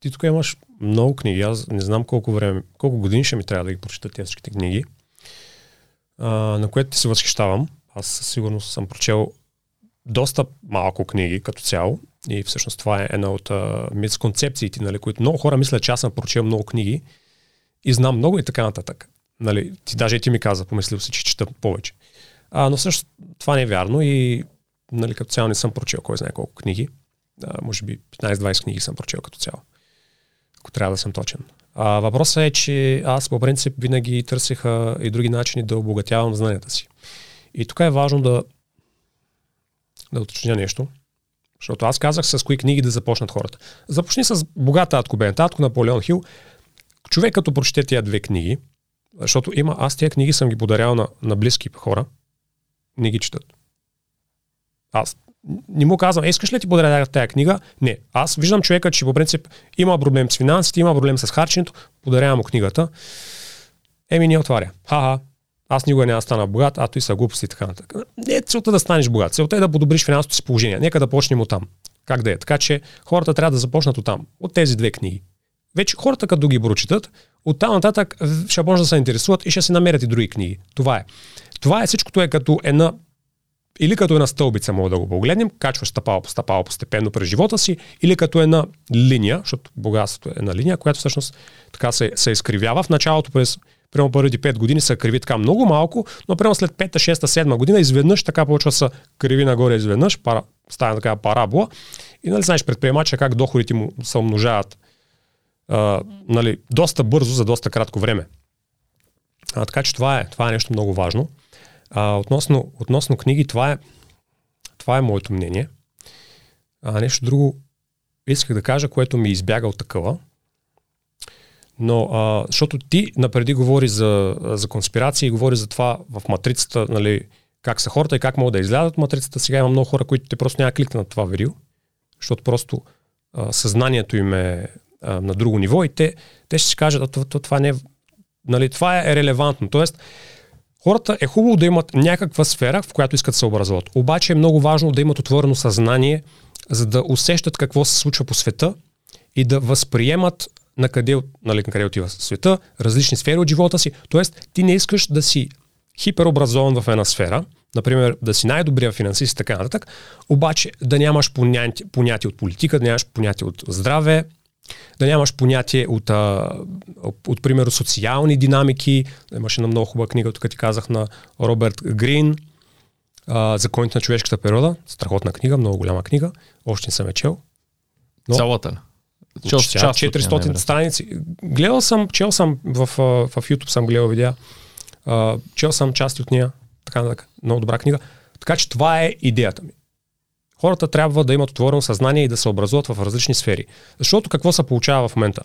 ти тук имаш много книги. Аз не знам колко време, колко години ще ми трябва да ги прочита тези всичките книги, а, на което ти се възхищавам. Аз със сигурност съм прочел доста малко книги като цяло и всъщност това е една от мисконцепциите, нали, които много хора мислят, че аз съм прочел много книги и знам много и така нататък. Нали, ти даже и ти ми каза, помислил си, че чета повече. А, но също това не е вярно и нали, като цяло не съм прочел кой знае колко книги. А, може би 15-20 книги съм прочел като цяло. Ако трябва да съм точен. А, въпросът е, че аз по принцип винаги търсиха и други начини да обогатявам знанията си. И тук е важно да, да уточня нещо. Защото аз казах с кои книги да започнат хората. Започни с богата татко Бен, татко Наполеон Хил. Човек като прочете тия две книги, защото има, аз тия книги съм ги подарял на, на близки хора, не ги четат. Аз не му казвам, е, искаш ли ти подаря тази книга? Не. Аз виждам човека, че по принцип има проблем с финансите, има проблем с харченето, подарявам му книгата. Еми не отваря. Ха-ха, аз никога няма стана богат, а той са глупости и така нататък. Не е целта да станеш богат, целта е да подобриш финансовото си положение. Нека да почнем от там. Как да е? Така че хората трябва да започнат от там, от тези две книги. Вече хората, като ги прочитат, от там нататък ще може да се интересуват и ще се намерят и други книги. Това е. Това е всичкото е като една или като една стълбица, мога да го погледнем, качваш стъпало по стъпало постепенно през живота си, или като една линия, защото богатството е една линия, която всъщност така се, се изкривява в началото през Прямо първите 5 години са криви така много малко, но прямо след 5, 6, 7 година изведнъж така почва са криви нагоре изведнъж, пара, става така парабола. И нали знаеш предприемача как доходите му се умножават а, нали, доста бързо за доста кратко време. А, така че това е, това е нещо много важно. А, относно, относно книги, това е, това е моето мнение. А, нещо друго исках да кажа, което ми избяга от такъва. Но, а, защото ти напреди говори за, за конспирации, говори за това в матрицата, нали, как са хората и как могат да излязат от матрицата. Сега има много хора, които те просто няма кликнат на това верил, защото просто а, съзнанието им е а, на друго ниво и те, те ще си кажат, а, това, това, не е, нали, това е релевантно. Тоест, хората е хубаво да имат някаква сфера, в която искат да се образуват. Обаче е много важно да имат отворено съзнание, за да усещат какво се случва по света и да възприемат на къде, нали, на къде отива света, различни сфери от живота си. Тоест, ти не искаш да си хиперобразован в една сфера, например, да си най-добрия финансист и така нататък, обаче да нямаш понятие, понятие от политика, да нямаш понятие от здраве, да нямаш понятие от, а, от примерно, социални динамики. Имаше една много хубава книга, тук ти казах на Роберт Грин, а, Законите на човешката природа. Страхотна книга, много голяма книга. Още не съм е чел. Но... Цялата? Чел, част 400 от страници. Гледал съм, чел съм в, в, в YouTube съм гледал видеа. Чел съм части от нея. Така, така. Много добра книга. Така че това е идеята ми. Хората трябва да имат отворено съзнание и да се образуват в различни сфери. Защото какво се получава в момента?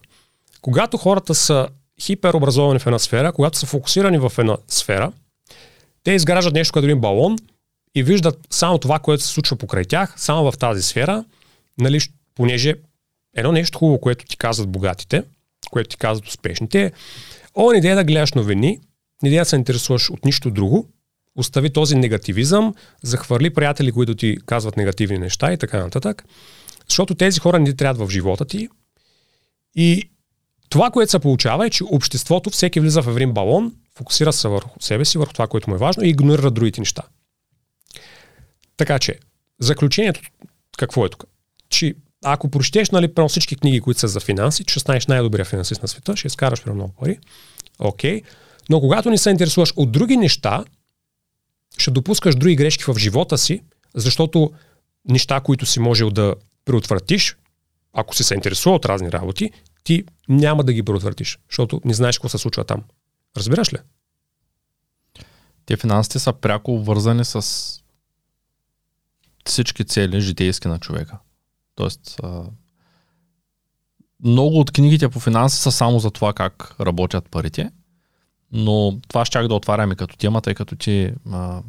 Когато хората са хиперобразовани в една сфера, когато са фокусирани в една сфера, те изграждат нещо като един балон и виждат само това, което се случва покрай тях, само в тази сфера, нали, понеже едно нещо хубаво, което ти казват богатите, което ти казват успешните, е, о, не да гледаш новини, не да се интересуваш от нищо друго, остави този негативизъм, захвърли приятели, които ти казват негативни неща и така нататък, защото тези хора не ти трябва в живота ти. И това, което се получава е, че обществото всеки влиза в един балон, фокусира се върху себе си, върху това, което му е важно и игнорира другите неща. Така че, заключението какво е тук? Че ако прочетеш нали, всички книги, които са за финанси, че ще станеш най-добрия финансист на света, ще изкараш много пари. Окей. Okay. Но когато не се интересуваш от други неща, ще допускаш други грешки в живота си, защото неща, които си можел да преотвратиш, ако си се интересува от разни работи, ти няма да ги преотвратиш, защото не знаеш какво се случва там. Разбираш ли? Те финансите са пряко обвързани с всички цели житейски на човека. Тоест, много от книгите по финанси са само за това как работят парите, но това ще да отваряме като тема, тъй като ти а,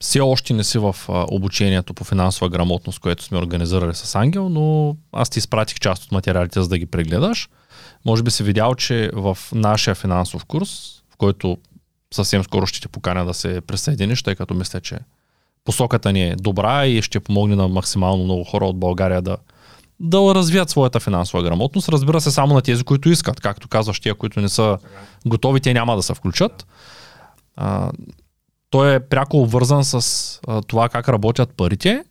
все още не си в а, обучението по финансова грамотност, което сме организирали с Ангел, но аз ти изпратих част от материалите, за да ги прегледаш. Може би си видял, че в нашия финансов курс, в който съвсем скоро ще ти поканя да се присъединиш, тъй като мисля, че посоката ни е добра и ще помогне на максимално много хора от България да, да развият своята финансова грамотност. Разбира се, само на тези, които искат. Както казваш, тия, които не са готови, те няма да се включат. А, той е пряко обвързан с а, това как работят парите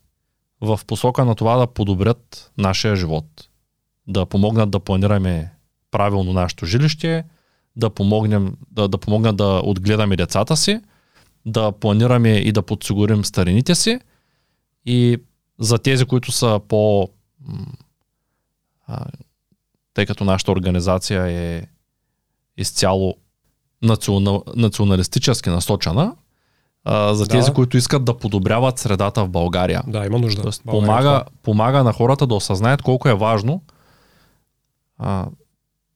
в посока на това да подобрят нашия живот. Да помогнат да планираме правилно нашето жилище, да, помогнем, да, да помогнат да отгледаме децата си, да планираме и да подсигурим старините си и за тези, които са по а, тъй като нашата организация е изцяло национал, националистически насочена, а, за тези, да. които искат да подобряват средата в България. Да, има нужда. Тоест, помага, помага на хората да осъзнаят колко е важно а,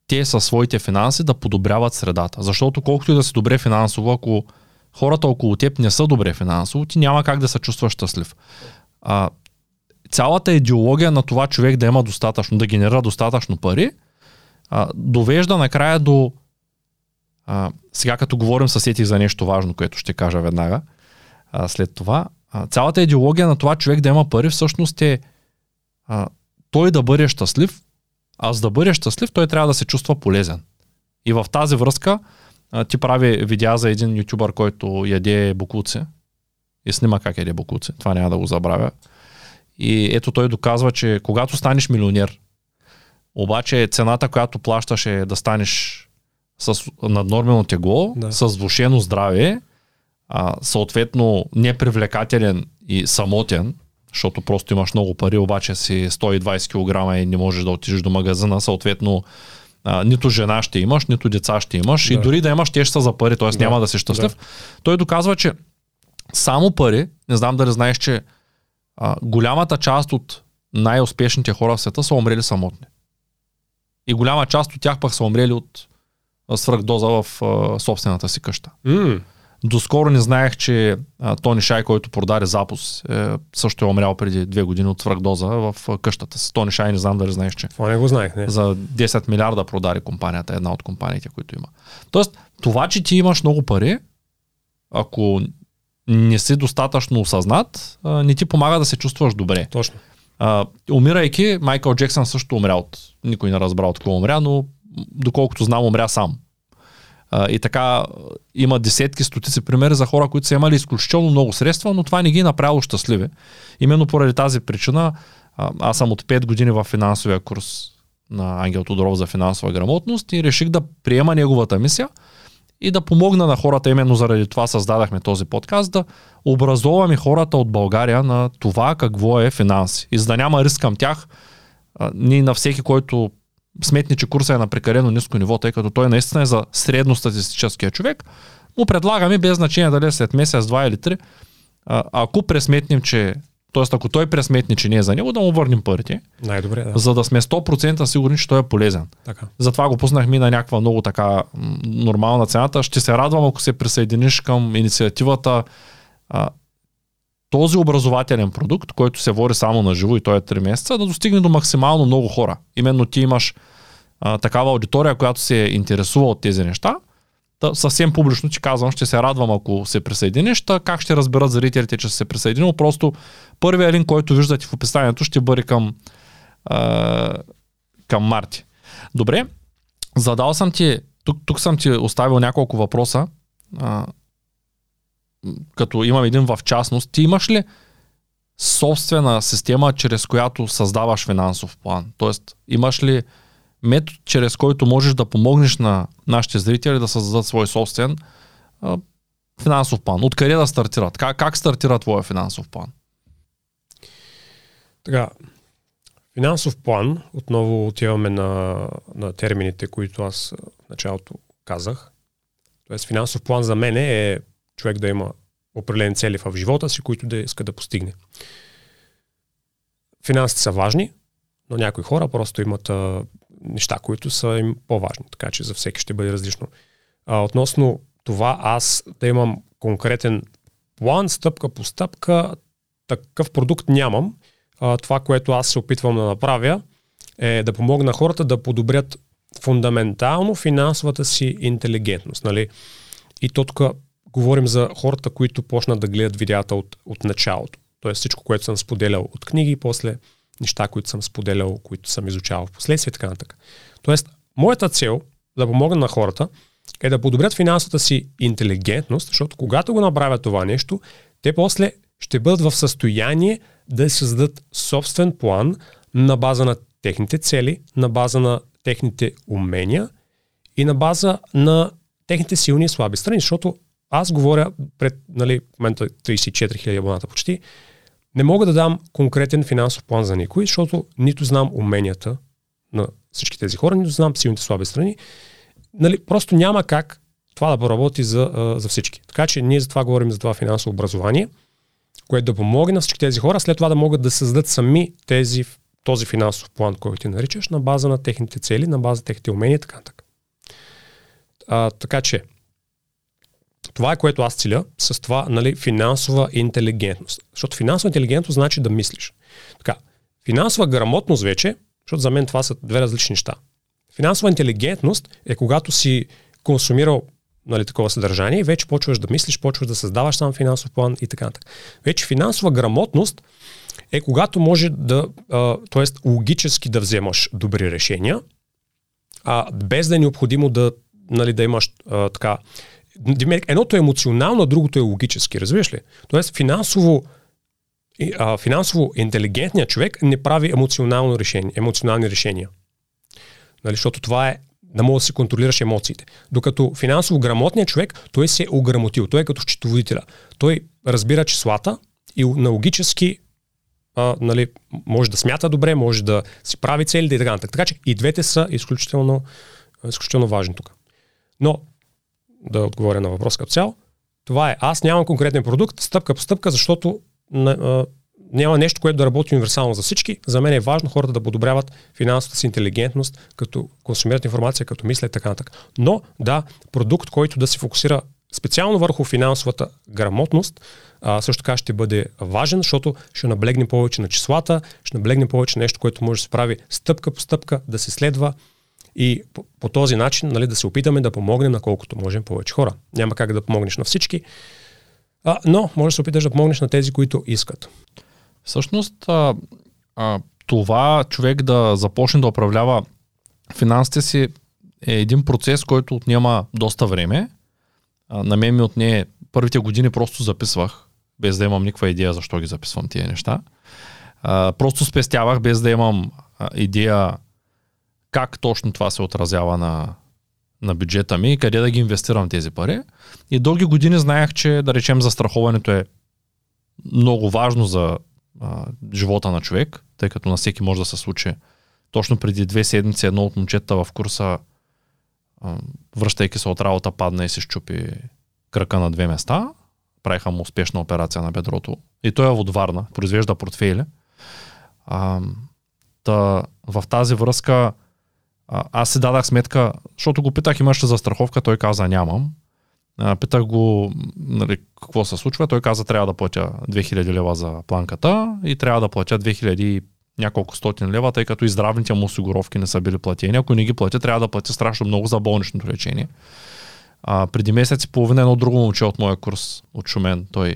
те със своите финанси да подобряват средата. Защото колкото и да си добре финансово, ако хората около теб не са добре финансово, ти няма как да се чувстваш щастлив. А, цялата идеология на това човек да има достатъчно, да генерира достатъчно пари, а, довежда накрая до а, сега като говорим с сетих за нещо важно, което ще кажа веднага а, след това, а, цялата идеология на това човек да има пари всъщност е а, той да бъде щастлив, а за да бъде щастлив той трябва да се чувства полезен. И в тази връзка а, ти прави видеа за един ютубър, който яде букуци и снима как яде букуци. Това няма да го забравя. И ето той доказва, че когато станеш милионер, обаче цената, която плащаш е да станеш с наднормено тегло, да. с влушено здраве, а, съответно непривлекателен и самотен, защото просто имаш много пари, обаче си 120 кг и не можеш да отидеш до магазина, съответно а, нито жена ще имаш, нито деца ще имаш да. и дори да имаш, те ще са за пари, т.е. Да. няма да си щастлив. Да. Той доказва, че само пари, не знам дали знаеш, че а, голямата част от най-успешните хора в света са умрели самотни. И голяма част от тях пък са умрели от свръхдоза в а, собствената си къща. Mm. Доскоро не знаех, че а, Тони Шай, който продаде Запус, е, също е умрял преди две години от свръхдоза в а, къщата си. Тони Шай не знам дали знаеш, че. Това не го знаех, не. За 10 милиарда продаде компанията, една от компаниите, които има. Тоест, това, че ти имаш много пари, ако не си достатъчно осъзнат, а, не ти помага да се чувстваш добре. Точно. А, умирайки, Майкъл Джексън също умря от... Никой не разбра от какво умря, но доколкото знам, умря сам. А, и така има десетки, стотици примери за хора, които са имали изключително много средства, но това не ги е направило щастливи. Именно поради тази причина а, аз съм от 5 години в финансовия курс на Ангел Тодоров за финансова грамотност и реших да приема неговата мисия и да помогна на хората, именно заради това създадахме този подкаст, да образоваме хората от България на това какво е финанси. И за да няма риск към тях, ние на всеки, който сметни, че курса е на прекалено ниско ниво, тъй като той наистина е за средностатистическия човек, му предлагаме без значение дали е след месец, два или три, ако пресметнем, че т.е. ако той пресметне, че не е за него, да му върнем парите. Най-добре, да. За да сме 100% сигурни, че той е полезен. Така. Затова го пуснахме на някаква много така нормална цената. Ще се радвам, ако се присъединиш към инициативата този образователен продукт, който се води само на живо и той е 3 месеца, да достигне до максимално много хора. Именно ти имаш а, такава аудитория, която се интересува от тези неща. Съвсем публично ти казвам, ще се радвам ако се присъединиш. Та, как ще разберат зрителите, че се присъединил? Просто първият линк, който виждате в описанието, ще бъде към, а, към Марти. Добре, задал съм ти, тук, тук съм ти оставил няколко въпроса. А, като имам един в частност, ти имаш ли собствена система, чрез която създаваш финансов план? Тоест, имаш ли метод, чрез който можеш да помогнеш на нашите зрители да създадат свой собствен а, финансов план? Откъде да стартират? Как, как стартира твоя финансов план? Така, финансов план, отново отиваме на, на термините, които аз в началото казах. Тоест, финансов план за мен е човек да има определени цели в живота си, които да иска да постигне. Финансите са важни, но някои хора просто имат а, неща, които са им по-важни, така че за всеки ще бъде различно. А, относно това аз да имам конкретен план, стъпка по стъпка, такъв продукт нямам. А, това, което аз се опитвам да направя, е да помогна хората да подобрят фундаментално финансовата си интелигентност. Нали? И то тук говорим за хората, които почнат да гледат видеята от, от началото. Тоест всичко, което съм споделял от книги и после неща, които съм споделял, които съм изучавал в последствие и така нататък. Тоест, моята цел да помогна на хората е да подобрят финансовата си интелигентност, защото когато го направят това нещо, те после ще бъдат в състояние да създадат собствен план на база на техните цели, на база на техните умения и на база на техните силни и слаби страни, защото аз говоря пред, нали, в момента 34 000 абоната почти, не мога да дам конкретен финансов план за никой, защото нито знам уменията на всички тези хора, нито знам силните слаби страни. Нали, просто няма как това да поработи за, за всички. Така че ние за това говорим за това финансово образование, което да помогне на всички тези хора, след това да могат да създадат сами тези, този финансов план, който ти наричаш, на база на техните цели, на база на техните умения и така нататък. А, така че, това е което аз целя с това нали, финансова интелигентност. Защото финансова интелигентност значи да мислиш. Така, финансова грамотност вече, защото за мен това са две различни неща. Финансова интелигентност е когато си консумирал нали, такова съдържание вече почваш да мислиш, почваш да създаваш сам финансов план и така нататък. Вече финансова грамотност е когато може да, т.е. логически да вземаш добри решения, а без да е необходимо да, нали, да имаш а, така едното е емоционално, а другото е логически, разбираш ли? Тоест финансово, а, финансово интелигентният човек не прави емоционално решение, емоционални решения. Нали, защото това е да може да си контролираш емоциите. Докато финансово грамотният човек, той се е ограмотил. Той е като счетоводителя. Той разбира числата и на логически а, нали, може да смята добре, може да си прави целите и така нататък. Така че и двете са изключително, изключително важни тук. Но, да отговоря на въпрос като цяло, това е, аз нямам конкретен продукт, стъпка по стъпка, защото а, няма нещо, което да работи универсално за всички. За мен е важно хората да подобряват финансовата си интелигентност, като консумират информация, като мислят и така нататък. Но да, продукт, който да се фокусира специално върху финансовата грамотност, а, също така ще бъде важен, защото ще наблегне повече на числата, ще наблегне повече нещо, което може да се прави стъпка по стъпка, да се следва и по, по този начин нали, да се опитаме да помогнем на колкото можем повече хора. Няма как да помогнеш на всички, а, но може да се опиташ да помогнеш на тези, които искат. Всъщност, а, а, това човек да започне да управлява финансите си е един процес, който отнема доста време. А, на мен ми отне първите години просто записвах, без да имам никаква идея защо ги записвам тия неща. А, просто спестявах, без да имам а, идея как точно това се отразява на, на бюджета ми и къде да ги инвестирам тези пари. И дълги години знаех, че да речем застраховането е много важно за а, живота на човек, тъй като на всеки може да се случи. Точно преди две седмици едно от момчета в курса, а, връщайки се от работа, падна и се щупи кръка на две места. Правиха му успешна операция на бедрото. И той е от Варна, произвежда портфейли. А, та, в тази връзка аз си дадах сметка, защото го питах имаш ли за страховка, той каза нямам. А, питах го нали, какво се случва, той каза трябва да платя 2000 лева за планката и трябва да платя 2000 няколко стотин лева, тъй като и здравните му осигуровки не са били платени. Ако не ги платя, трябва да платя страшно много за болничното лечение. А, преди месец и половина едно друго момче от моя курс, от Шумен, той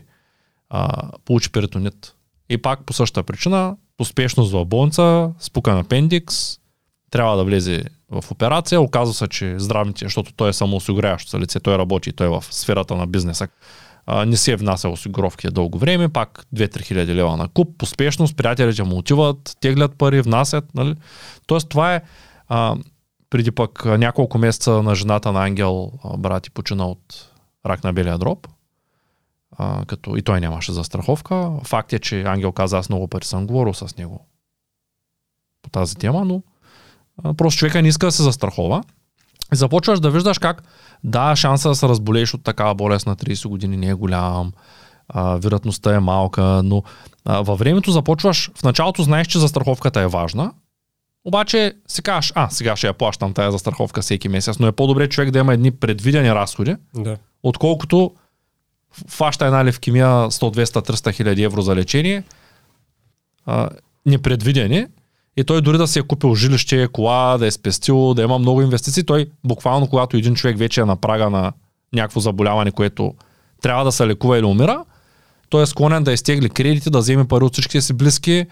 а, получи перитонит. И пак по същата причина, успешност в болница, спукан апендикс, трябва да влезе в операция. Оказва се, че здравните, защото той е самоосигуряващо се лице, той работи, той е в сферата на бизнеса. А, не си е внасял осигуровки дълго време, пак 2-3 хиляди лева на куп, успешност, приятелите му отиват, теглят пари, внасят. Нали? Тоест това е а, преди пък няколко месеца на жената на Ангел, брат и почина от рак на белия дроб, а, като и той нямаше застраховка. Факт е, че Ангел каза, аз много пари съм говорил с него по тази тема, но Просто човека не иска да се застрахова. И започваш да виждаш как, да, шанса да се разболееш от такава болест на 30 години не е голям, а, вероятността е малка, но а, във времето започваш, в началото знаеш, че застраховката е важна, обаче си кажеш, а, сега ще я плащам тази застраховка всеки месец, но е по-добре човек да има едни предвидени разходи, да. отколкото фаща една левкемия 100, 200, 300 хиляди евро за лечение, а, непредвидени, и той дори да си е купил жилище, кола, да е спестил, да има много инвестиции, той буквално когато един човек вече е на прага на някакво заболяване, което трябва да се лекува или умира, той е склонен да изтегли кредити, да вземе пари от всичките си близки,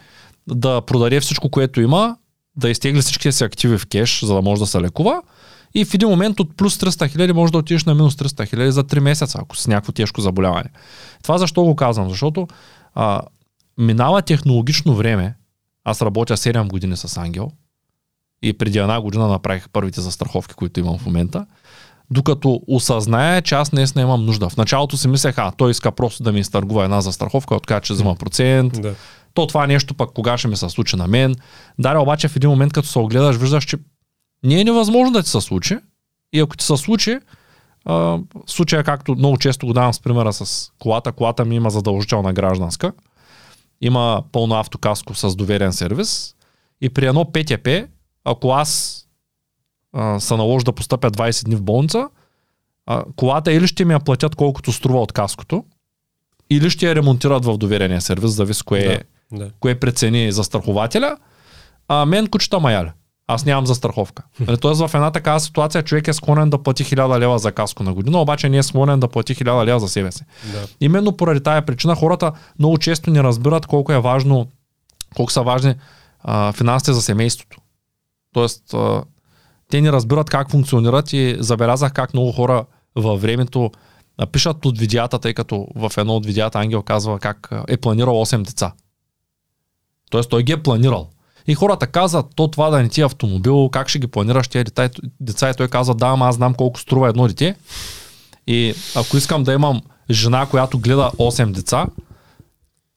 да продаде всичко, което има, да изтегли всичките си активи в кеш, за да може да се лекува. И в един момент от плюс 300 хиляди може да отидеш на минус 300 хиляди за 3 месеца, ако си някакво тежко заболяване. Това защо го казвам? Защото а, минава технологично време, аз работя 7 години с Ангел и преди една година направих първите застраховки, които имам в момента. Докато осъзная, че аз не имам нужда. В началото си мислех, а, той иска просто да ми изтъргува една застраховка, от че взема процент. Да. То това нещо пък кога ще ми се случи на мен. Даре, обаче в един момент, като се огледаш, виждаш, че не е невъзможно да ти се случи. И ако ти се случи, а, случая, както много често го давам с примера с колата, колата ми има задължителна гражданска има пълно автокаско с доверен сервис и при едно ПТП, ако аз а, се наложа да постъпя 20 дни в болница, а, колата или ще ми я платят колкото струва от каското, или ще я ремонтират в доверения сервис, зависи кое, да, да. кое прецени за страхователя, а мен кучета маяля аз нямам застраховка. Нали, тоест в една такава ситуация човек е склонен да плати 1000 лева за каско на година, обаче не е склонен да плати 1000 лева за себе си. Да. Именно поради тая причина хората много често не разбират колко е важно, колко са важни а, финансите за семейството. Тоест, а, те не разбират как функционират и забелязах как много хора във времето а, пишат от видеята, тъй като в едно от видеята Ангел казва как е планирал 8 деца. Тоест той ги е планирал. И хората казват, то това да не ти е автомобил, как ще ги планираш тези деца? И той казва, да, ама аз знам колко струва едно дете. И ако искам да имам жена, която гледа 8 деца,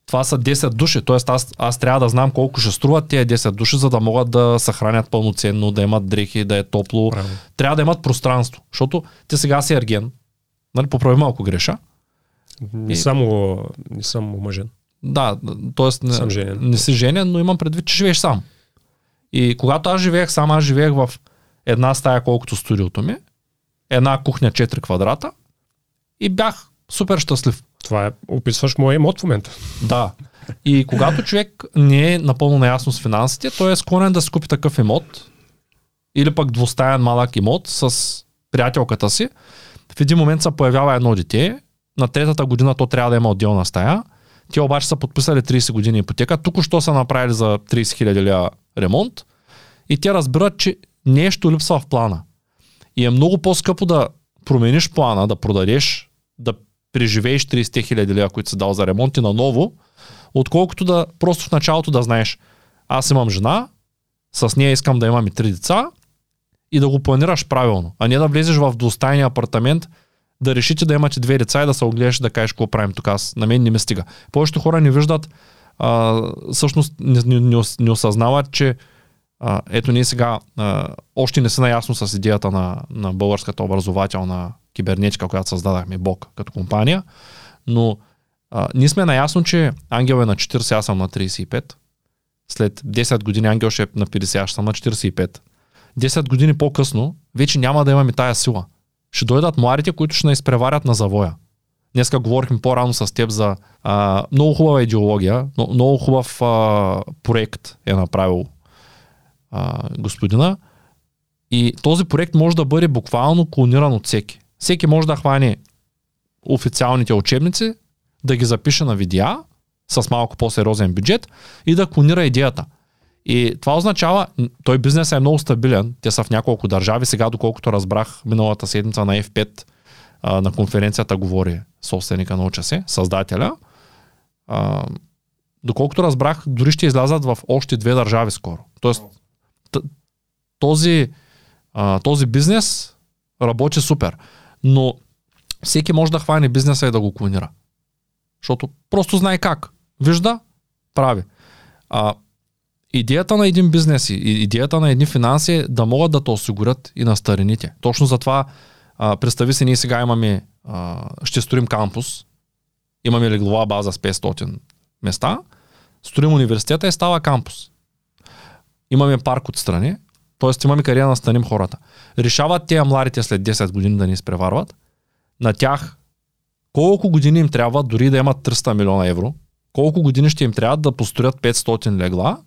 това са 10 души, т.е. Аз, аз трябва да знам колко ще струват тези 10 души, за да могат да съхранят пълноценно, да имат дрехи, да е топло. Правилно. Трябва да имат пространство, защото ти сега си ерген. Нали, поправи малко греша. Не, И- само, не съм омъжен. Да, т.е. Не, не си женен, но имам предвид, че живееш сам. И когато аз живеех сам, аз живеех в една стая, колкото студиото ми, една кухня 4 квадрата и бях супер щастлив. Това е, описваш моя имот в момента. Да. И когато човек не е напълно наясно с финансите, той е склонен да си купи такъв имот или пък двустаен малък имот с приятелката си. В един момент се появява едно дете, на третата година то трябва да има отделна стая. Те обаче са подписали 30 години ипотека, тук що са направили за 30 хиляди лева ремонт и те разбират, че нещо липсва в плана. И е много по-скъпо да промениш плана, да продадеш, да преживееш 30 хиляди лева, които си дал за ремонт и наново, отколкото да просто в началото да знаеш, аз имам жена, с нея искам да имам и три деца и да го планираш правилно, а не да влезеш в двустайния апартамент, да решите да имате две деца и да се огледаш да кажеш какво правим тук. Аз, на мен не ми стига. Повечето хора не виждат, а, всъщност не, не, не, не осъзнават, че а, ето ние сега а, още не са наясно с идеята на, на българската образователна кибернетика, която създадахме Бог като компания, но а, ние сме наясно, че Ангел е на 40, аз съм на 35. След 10 години Ангел ще е на 50, аз съм на 45. 10 години по-късно вече няма да имаме тая сила. Ще дойдат младите, които ще изпреварят на завоя. Днеска говорихме по-рано с теб за а, много хубава идеология, но, много хубав а, проект е направил а, господина. И този проект може да бъде буквално клониран от всеки. Всеки може да хване официалните учебници, да ги запише на видеа с малко по-сериозен бюджет и да клонира идеята. И това означава, той бизнес е много стабилен, те са в няколко държави, сега доколкото разбрах миналата седмица на F5 а, на конференцията говори собственика на Уча се, създателя. Доколкото разбрах, дори ще излязат в още две държави скоро. Тоест, този, този бизнес работи супер. Но всеки може да хване бизнеса и да го клонира. Защото просто знае как. Вижда, прави. А, идеята на един бизнес и идеята на едни финанси е да могат да те осигурят и на старините. Точно затова а, представи си, ние сега имаме, ще строим кампус, имаме леглова база с 500 места, строим университета и става кампус. Имаме парк отстрани, т.е. имаме къде да настаним хората. Решават тези младите след 10 години да ни изпреварват. На тях колко години им трябва, дори да имат 300 милиона евро, колко години ще им трябва да построят 500 легла,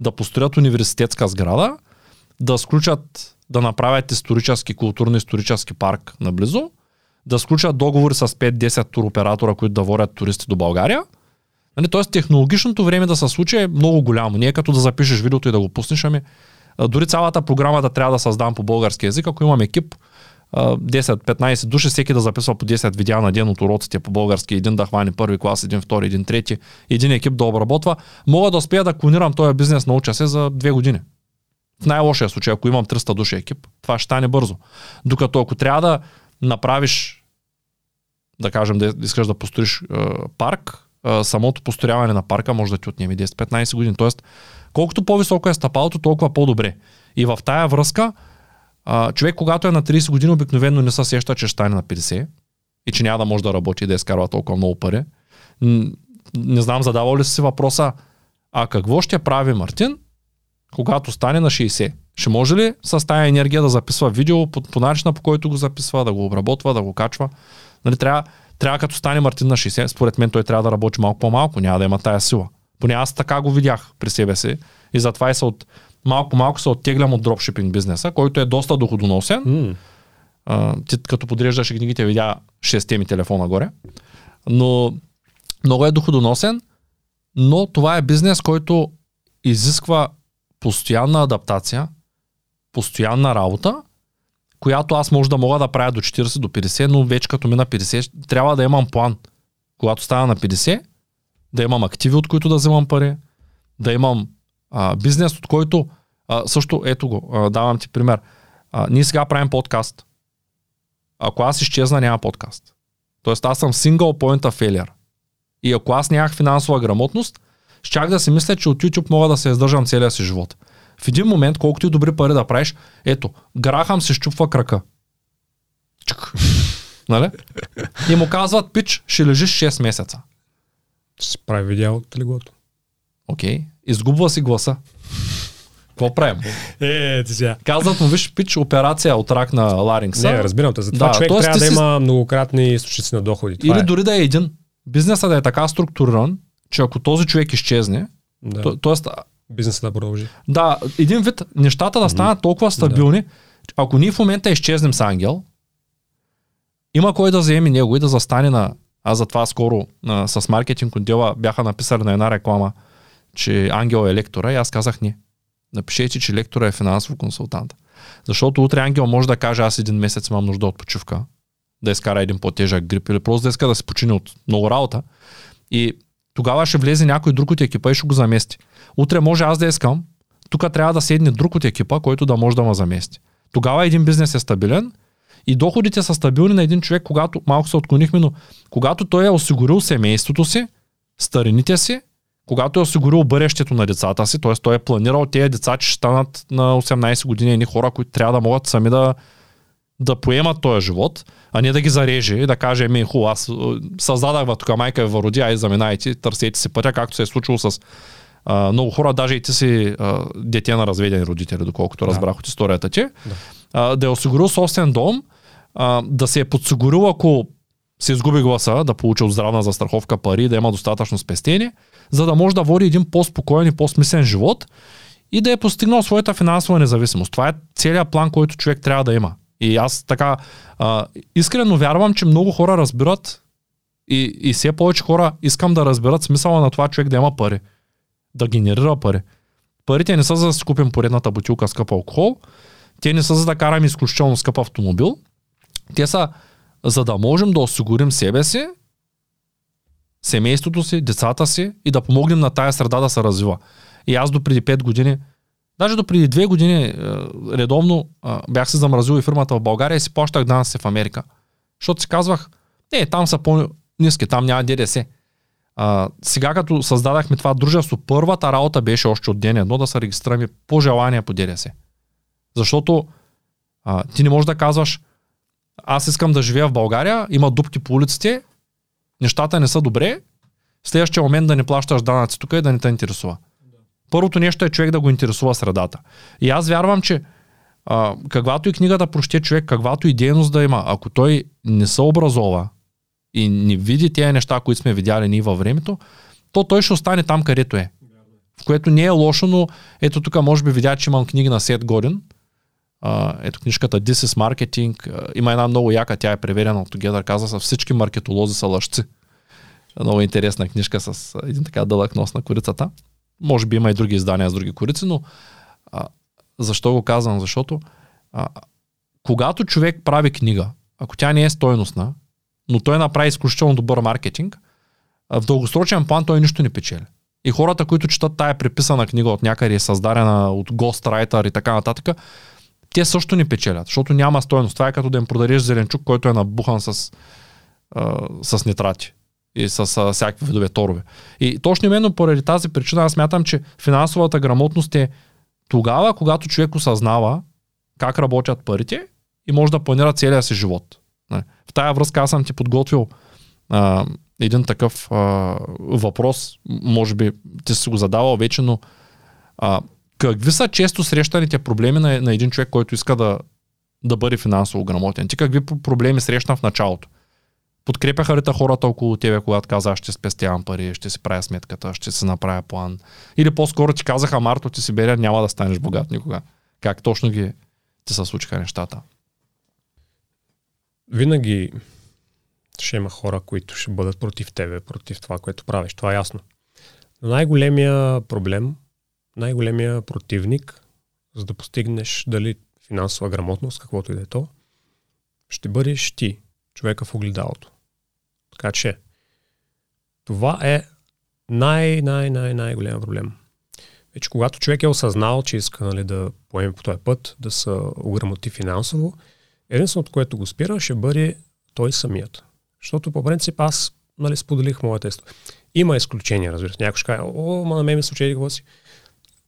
да построят университетска сграда, да сключат, да направят исторически, културно-исторически парк наблизо, да сключат договори с 5-10 туроператора, които да водят туристи до България. Нали, Тоест технологичното време да се случи е много голямо. Не е като да запишеш видеото и да го пуснеш, ами дори цялата програма да трябва да създам по български язик, ако имам екип, 10-15 души, всеки да записва по 10 видеа на ден от уроците по български, един да хване първи клас, един втори, един трети, един екип да обработва, мога да успея да клонирам този бизнес, науча се за две години. В най-лошия случай, ако имам 300 души екип, това ще стане бързо. Докато ако трябва да направиш, да кажем, да искаш да построиш е, парк, е, самото построяване на парка може да ти отнеме 10-15 години. Тоест, колкото по-високо е стъпалото, толкова по-добре. И в тая връзка, а, човек, когато е на 30 години, обикновено не се сеща, че ще стане на 50 и че няма да може да работи и да изкарва толкова много пари. Не знам, задавал ли си въпроса, а какво ще прави Мартин, когато стане на 60? Ще може ли с тая енергия да записва видео по, по начина, по който го записва, да го обработва, да го качва? Нали, трябва, трябва като стане Мартин на 60, според мен той трябва да работи малко по-малко, няма да има тая сила. Поне аз така го видях при себе си и затова и се от, малко по малко се оттеглям от дропшипинг бизнеса, който е доста доходоносен. М, А, ти като подреждаш книгите, видя 6 ми телефона горе. Но много е доходоносен, но това е бизнес, който изисква постоянна адаптация, постоянна работа, която аз може да мога да правя до 40, до 50, но вече като мина 50, трябва да имам план. Когато стана на 50, да имам активи, от които да вземам пари, да имам а, бизнес, от който а, също, ето го, а, давам ти пример. А, ние сега правим подкаст. Ако аз изчезна, няма подкаст. Тоест аз съм single point of failure. И ако аз нямах финансова грамотност, щях да си мисля, че от YouTube мога да се издържам целия си живот. В един момент, колкото и добри пари да правиш, ето, Грахам се щупва крака. Чук. [laughs] нали? И му казват, пич, ще лежиш 6 месеца. Ще си прави видео от леглото. Окей. Okay. Изгубва си гласа. Какво правим? Е, ти сега. Казват му, виж, пич, операция от рак на ларингса. Не, разбирам те. Затова да, човек трябва да си... има многократни източници на доходи. Това Или е. дори да е един. Бизнесът да е така структуриран, че ако този човек изчезне, да. то, тоест... Бизнесът да продължи. Да, един вид, нещата да станат толкова стабилни, да. ако ние в момента изчезнем с Ангел, има кой да вземе него и да застане на... Аз затова скоро а, с маркетинг отдела бяха написали на една реклама, че Ангел е лектора и аз казах не. Напишете, че лектора е финансов консултант. Защото утре Ангел може да каже, аз един месец имам нужда от почивка, да изкара един по-тежък грип или просто да иска да се почини от много работа. И тогава ще влезе някой друг от екипа и ще го замести. Утре може аз да искам, тук трябва да седне друг от екипа, който да може да ме замести. Тогава един бизнес е стабилен и доходите са стабилни на един човек, когато малко се отклонихме, но когато той е осигурил семейството си, старините си, когато е осигурил бъдещето на децата си, т.е. той е планирал тези деца, че ще станат на 18 години едни хора, които трябва да могат сами да, да поемат този живот, а не да ги зареже и да каже, ми хубаво, аз създадах тук майка е въроди, ай заминайте, търсете си пътя, както се е случило с а, много хора, даже и ти си а, дете на разведени родители, доколкото да. разбрах от историята ти, да, а, да е осигурил собствен дом, а, да се е подсигурил, ако се изгуби гласа, да получи от здравна застраховка пари, да има достатъчно спестение, за да може да води един по-спокоен и по-смислен живот и да е постигнал своята финансова независимост. Това е целият план, който човек трябва да има. И аз така а, искрено вярвам, че много хора разбират и, и все повече хора искам да разберат смисъла на това човек да има пари. Да генерира пари. Парите не са за да си купим поредната бутилка скъп алкохол, те не са за да караме изключително скъп автомобил, те са за да можем да осигурим себе си, семейството си, децата си и да помогнем на тая среда да се развива. И аз до преди 5 години, даже до преди 2 години, е, редовно е, бях се замразил и фирмата в България и си плащах данъци в Америка. Защото си казвах, не, там са по-низки, там няма ДДС. А, сега като създадахме това дружество, първата работа беше още от ден едно да се регистрираме по желание по ДДС. Защото а, ти не можеш да казваш, аз искам да живея в България, има дупки по улиците, нещата не са добре, следващия момент да не плащаш данъци тук и да не те интересува. Първото нещо е човек да го интересува средата. И аз вярвам, че а, каквато и книга да прочете човек, каквато и дейност да има, ако той не се образова и не види тези неща, които сме видяли ние във времето, то той ще остане там, където е. В което не е лошо, но ето тук може би видя, че имам книги на Сет Годин, Ето книжката This is Marketing. Има една много яка, тя е преведена от Together, каза са всички маркетолози са лъжци. Много интересна книжка с един така дълъг нос на корицата. Може би има и други издания с други корици, но uh, защо го казвам? Защото uh, когато човек прави книга, ако тя не е стойностна, но той направи изключително добър маркетинг, в дългосрочен план той нищо не печели. И хората, които четат тая преписана книга от някъде, създадена от гострайтер и така нататък, те също не печелят, защото няма стоеност. Това е като да им продадеш зеленчук, който е набухан с, а, с нитрати и с а, всякакви видове торове. И точно именно поради тази причина аз смятам, че финансовата грамотност е тогава, когато човек осъзнава как работят парите и може да планира целия си живот. В тая връзка аз съм ти подготвил а, един такъв а, въпрос, може би ти си го задавал вече, но а, какви са често срещаните проблеми на, на един човек, който иска да, да бъде финансово грамотен? Ти какви проблеми срещна в началото? Подкрепяха ли те хората около тебе, когато каза, аз ще спестявам пари, ще си правя сметката, ще си направя план? Или по-скоро ти казаха, Марто, ти си беря, няма да станеш богат никога. Как точно ги ти се случиха нещата? Винаги ще има хора, които ще бъдат против тебе, против това, което правиш. Това е ясно. Но най-големия проблем най-големия противник, за да постигнеш дали финансова грамотност, каквото и да е то, ще бъдеш ти, човека в огледалото. Така че, това е най-най-най-най голям проблем. Вече когато човек е осъзнал, че иска нали, да поеме по този път, да се ограмоти финансово, единственото, което го спира, ще бъде той самият. Защото по принцип аз нали, споделих моя тест. Има изключения, разбира се. Някой ще каже, о, ма на мен ми случи какво си.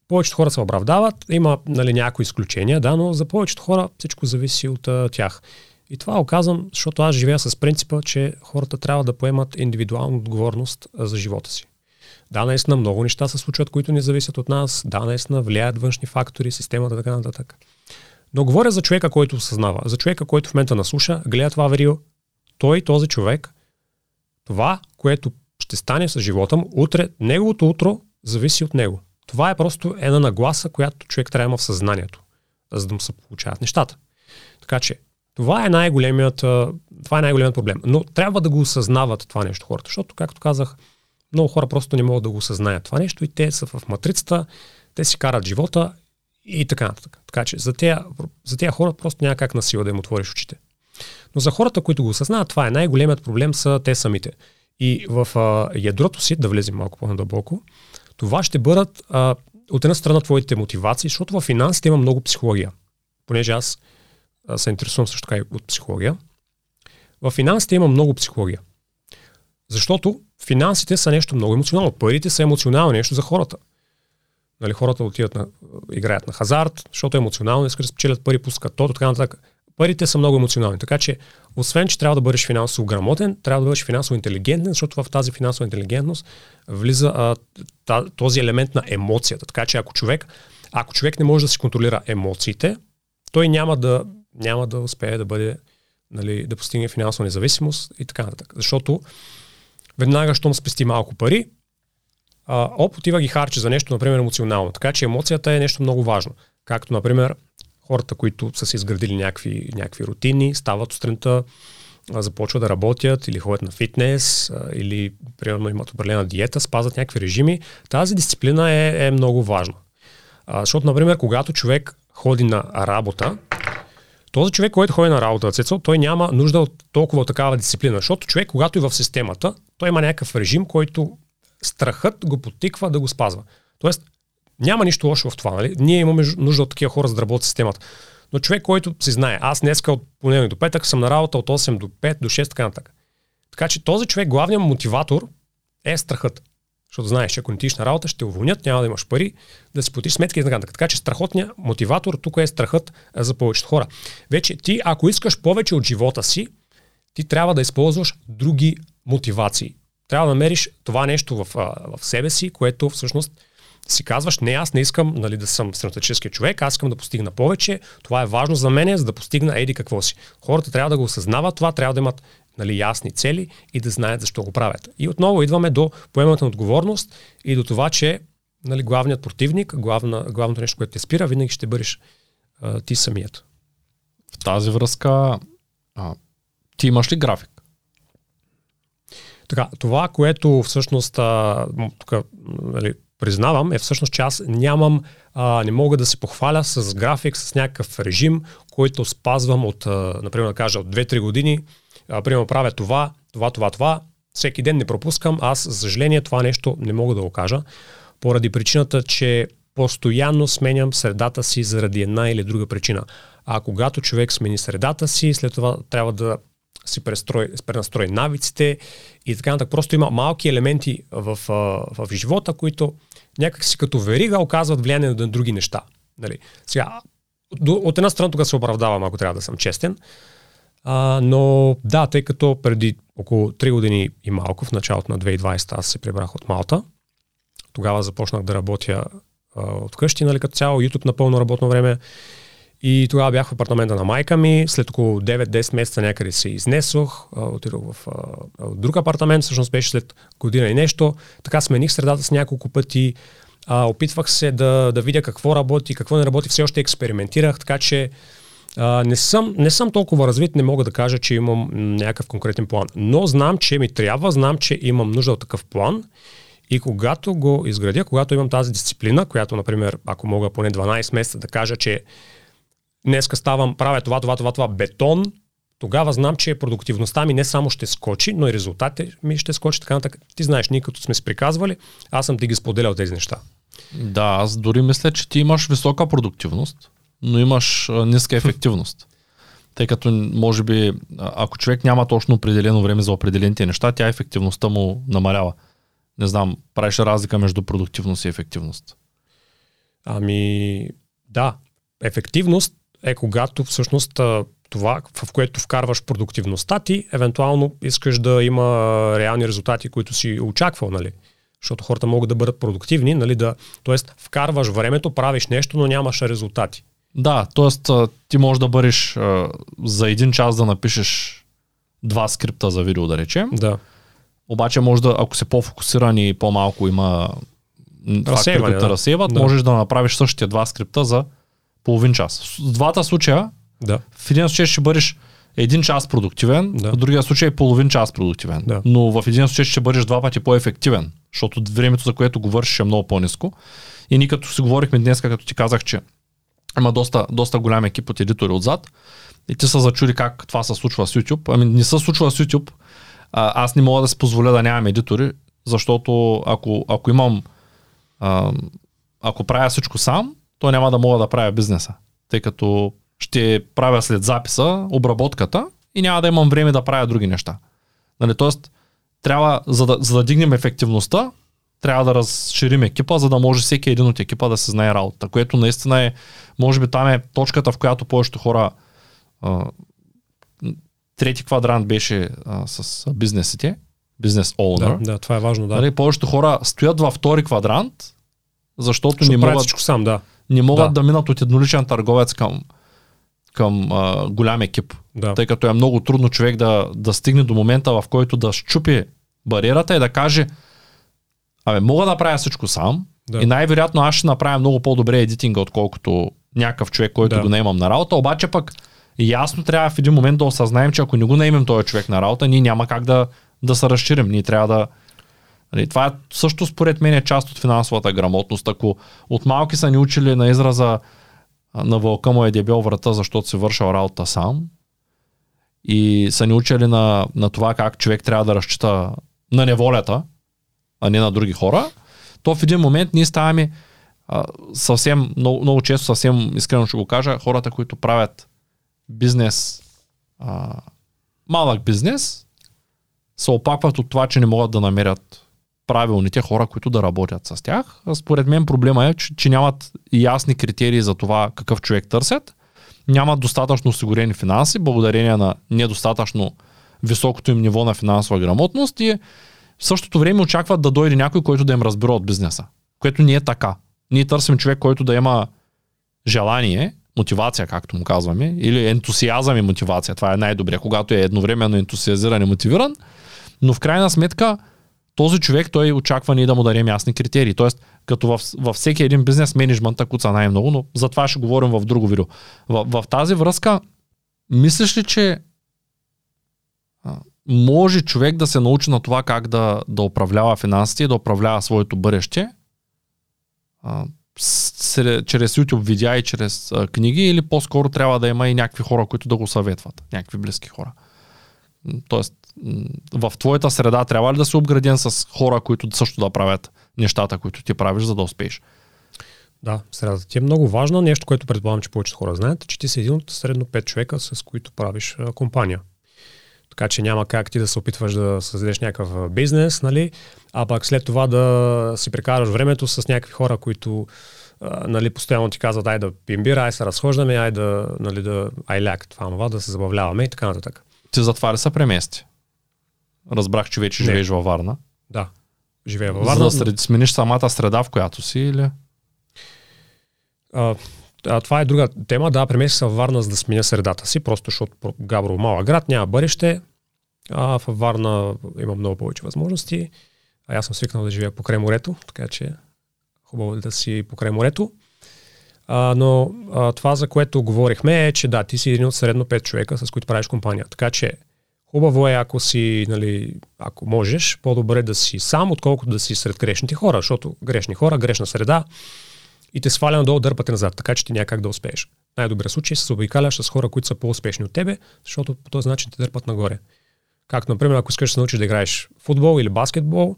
Повечето хора се оправдават, има нали, някои изключения, да, но за повечето хора всичко зависи от а, тях. И това оказвам, защото аз живея с принципа, че хората трябва да поемат индивидуална отговорност за живота си. Да, наистина много неща се случват, които не зависят от нас. Да, наистина влияят външни фактори, системата, така нататък. Но говоря за човека, който осъзнава, за човека, който в момента наслуша, гледа това верио. Той, този човек, това, което ще стане с живота му, утре, неговото утро зависи от него. Това е просто една нагласа, която човек трябва да има в съзнанието, за да му се получават нещата. Така че, това е най-големият, това е най-големият проблем. Но трябва да го осъзнават това нещо хората, защото, както казах, много хора просто не могат да го осъзнаят това нещо и те са в матрицата, те си карат живота и така нататък. Така че за тези, за тези хора просто няма как на сила да им отвориш очите. Но за хората, които го осъзнават, това е най-големият проблем са те самите. И в а, ядрото си, да влезем малко по-надълбоко, това ще бъдат а, от една страна твоите мотивации, защото в финансите има много психология. Понеже аз а, се интересувам също така и от психология. В финансите има много психология. Защото финансите са нещо много емоционално. Парите са емоционално нещо за хората. Нали, хората отиват на, играят на хазарт, защото е емоционално, искат да спечелят пари, пускат тото, така нататък. Парите са много емоционални. Така че, освен, че трябва да бъдеш финансово грамотен, трябва да бъдеш финансово интелигентен, защото в тази финансова интелигентност влиза а, този елемент на емоцията. Така че, ако човек, ако човек не може да си контролира емоциите, той няма да, няма да успее да бъде, нали, да постигне финансова независимост и така нататък. Защото веднага, щом спести малко пари, а, оп, отива ги харчи за нещо, например, емоционално. Така че емоцията е нещо много важно. Както, например, хората, които са се изградили някакви, някакви рутини, стават сутринта, започват да работят или ходят на фитнес, или примерно имат определена диета, спазват някакви режими. Тази дисциплина е, е много важна. А, защото, например, когато човек ходи на работа, този човек, който ходи на работа, Цецо, той няма нужда от толкова такава дисциплина, защото човек, когато е в системата, той има някакъв режим, който страхът го потиква да го спазва. Тоест, няма нищо лошо в това. Нали? Ние имаме нужда от такива хора, за да работят системата. Но човек, който си знае, аз днеска от понеделник до петък съм на работа от 8 до 5 до 6, така нататък. Така че този човек, главният мотиватор е страхът. Защото знаеш, че ако не тиш на работа, ще уволнят, няма да имаш пари, да си платиш сметки и така нататък. Така че страхотният мотиватор тук е страхът за повечето хора. Вече ти, ако искаш повече от живота си, ти трябва да използваш други мотивации. Трябва да намериш това нещо в, в себе си, което всъщност си казваш, не, аз не искам нали, да съм стратегически човек, аз искам да постигна повече, това е важно за мен, за да постигна еди какво си. Хората трябва да го осъзнават това, трябва да имат нали, ясни цели и да знаят защо го правят. И отново идваме до поемането на отговорност и до това, че нали, главният противник, главна, главното нещо, което те спира, винаги ще бъдеш а, ти самият. В тази връзка, а, ти имаш ли график? Така, това, което всъщност а, тук, нали, признавам, е всъщност, че аз нямам, а, не мога да се похваля с график, с някакъв режим, който спазвам от, а, например, да кажа, от 2-3 години. А, примерно правя това, това, това, това. Всеки ден не пропускам. Аз, за съжаление, това нещо не мога да го кажа, поради причината, че постоянно сменям средата си заради една или друга причина. А когато човек смени средата си, след това трябва да си пренастрои навиците и така нататък. Просто има малки елементи в, в, живота, които някак си като верига оказват влияние на други неща. Нали? Сега, от една страна тук се оправдавам, ако трябва да съм честен, а, но да, тъй като преди около 3 години и малко, в началото на 2020 аз се прибрах от Малта, тогава започнах да работя а, от къщи, нали, като цяло, YouTube на пълно работно време и тогава бях в апартамента на майка ми. След около 9-10 месеца някъде се изнесох. Отидох в а, друг апартамент, всъщност беше след година и нещо. Така смених средата с няколко пъти. А, опитвах се да, да видя какво работи, какво не работи. Все още експериментирах, така че а, не, съм, не съм толкова развит, не мога да кажа, че имам някакъв конкретен план. Но знам, че ми трябва, знам, че имам нужда от такъв план. И когато го изградя, когато имам тази дисциплина, която, например, ако мога поне 12 месеца да кажа, че днеска ставам, правя това, това, това, това, бетон, тогава знам, че продуктивността ми не само ще скочи, но и резултатите ми ще скочи. Така нататък. Ти знаеш, ние като сме си приказвали, аз съм ти ги споделял тези неща. Да, аз дори мисля, че ти имаш висока продуктивност, но имаш ниска [laughs] ефективност. Тъй като, може би, ако човек няма точно определено време за определените неща, тя ефективността му намалява. Не знам, правиш разлика между продуктивност и ефективност. Ами, да. Ефективност е когато всъщност това, в което вкарваш продуктивността ти, евентуално искаш да има реални резултати, които си очаквал, нали? Защото хората могат да бъдат продуктивни, нали? Да, тоест, вкарваш времето, правиш нещо, но нямаш резултати. Да, т.е. ти можеш да бъдеш за един час да напишеш два скрипта за видео, да речем. Да. Обаче може да, ако си по-фокусиран и по-малко има които да. разсейват, да. можеш да направиш същите два скрипта за половин час. В двата случая, да. в един случай ще бъдеш един час продуктивен, да. в другия случай половин час продуктивен. Да. Но в един случай ще бъдеш два пъти по-ефективен, защото времето, за което го вършиш е много по-низко. И ние като си говорихме днес, като ти казах, че има доста, доста голям екип от едитори отзад и ти се зачуди как това се случва с YouTube. Ами не се случва с YouTube. А, аз не мога да си позволя да нямам едитори, защото ако, ако имам а, ако правя всичко сам, то няма да мога да правя бизнеса. Тъй като ще правя след записа обработката и няма да имам време да правя други неща. Нали, тоест, трябва, за да, за да дигнем ефективността, трябва да разширим екипа, за да може всеки един от екипа да се знае работа, което наистина е, може би там е точката, в която повечето хора а, трети квадрант беше а, с бизнесите, бизнес owner. Да, да, това е важно, да. Нали, повечето хора стоят във втори квадрант, защото Шо не могат, сам, да. не могат да. да минат от едноличен търговец към, към а, голям екип. Да. Тъй като е много трудно човек да, да стигне до момента, в който да щупи бариерата и да каже, абе, мога да правя всичко сам да. и най-вероятно аз ще направя много по-добре едитинга, отколкото някакъв човек, който да. го наемам на работа, обаче пък ясно трябва в един момент да осъзнаем, че ако не го наемем този човек на работа, ние няма как да, да се разширим. Ние трябва да, това е също според мен е част от финансовата грамотност. Ако от малки са ни учили на израза на вълка му е дебел врата, защото си вършил работа сам и са ни учили на, на това как човек трябва да разчита на неволята, а не на други хора, то в един момент ние ставаме съвсем, много, много често съвсем искрено ще го кажа, хората, които правят бизнес, а, малък бизнес, се опакват от това, че не могат да намерят правилните хора, които да работят с тях. Според мен проблема е, че, че нямат ясни критерии за това какъв човек търсят, нямат достатъчно осигурени финанси, благодарение на недостатъчно високото им ниво на финансова грамотност и в същото време очакват да дойде някой, който да им разбира от бизнеса, което не е така. Ние търсим човек, който да има желание, мотивация, както му казваме, или ентусиазъм и мотивация. Това е най-добре, когато е едновременно ентусиазиран и мотивиран. Но в крайна сметка, този човек той очаква ние да му дадем ясни критерии. Тоест, като във, всеки един бизнес менеджмента куца най-много, но за това ще говорим в друго видео. В, в тази връзка, мислиш ли, че може човек да се научи на това как да, да управлява финансите и да управлява своето бъдеще чрез YouTube видеа и чрез книги или по-скоро трябва да има и някакви хора, които да го съветват, някакви близки хора. Тоест, в твоята среда трябва ли да си обграден с хора, които също да правят нещата, които ти правиш, за да успееш? Да, средата ти е много важно. Нещо, което предполагам, че повечето хора знаят, че ти си един от средно 5 човека, с които правиш а, компания. Така че няма как ти да се опитваш да създадеш някакъв бизнес, нали? а пак след това да си прекараш времето с някакви хора, които а, нали, постоянно ти казват, ай да пием бира, ай се разхождаме, ай да, нали, да, ай ляк, това, това, да се забавляваме и така нататък. Ти затова ли се премести? Разбрах, че вече не. живееш във Варна. Да, живея във Варна. За да сред, смениш самата среда, в която си или? А, а, това е друга тема. Да, преместих се във Варна, за да сменя средата си, просто защото Габрово малък град, няма бъдеще. А в Варна има много повече възможности. А аз съм свикнал да живея покрай морето, така че хубаво е да си покрай морето. А, но а, това, за което говорихме е, че да, ти си един от средно 5 човека, с които правиш компания. Така че Хубаво е, ако си, нали, ако можеш, по-добре да си сам, отколкото да си сред грешните хора, защото грешни хора, грешна среда и те сваля надолу, дърпате назад, така че ти няма как да успееш. Най-добрият случай е се обикаляш с хора, които са по-успешни от тебе, защото по този начин те дърпат нагоре. Както, например, ако искаш да се научиш да играеш футбол или баскетбол,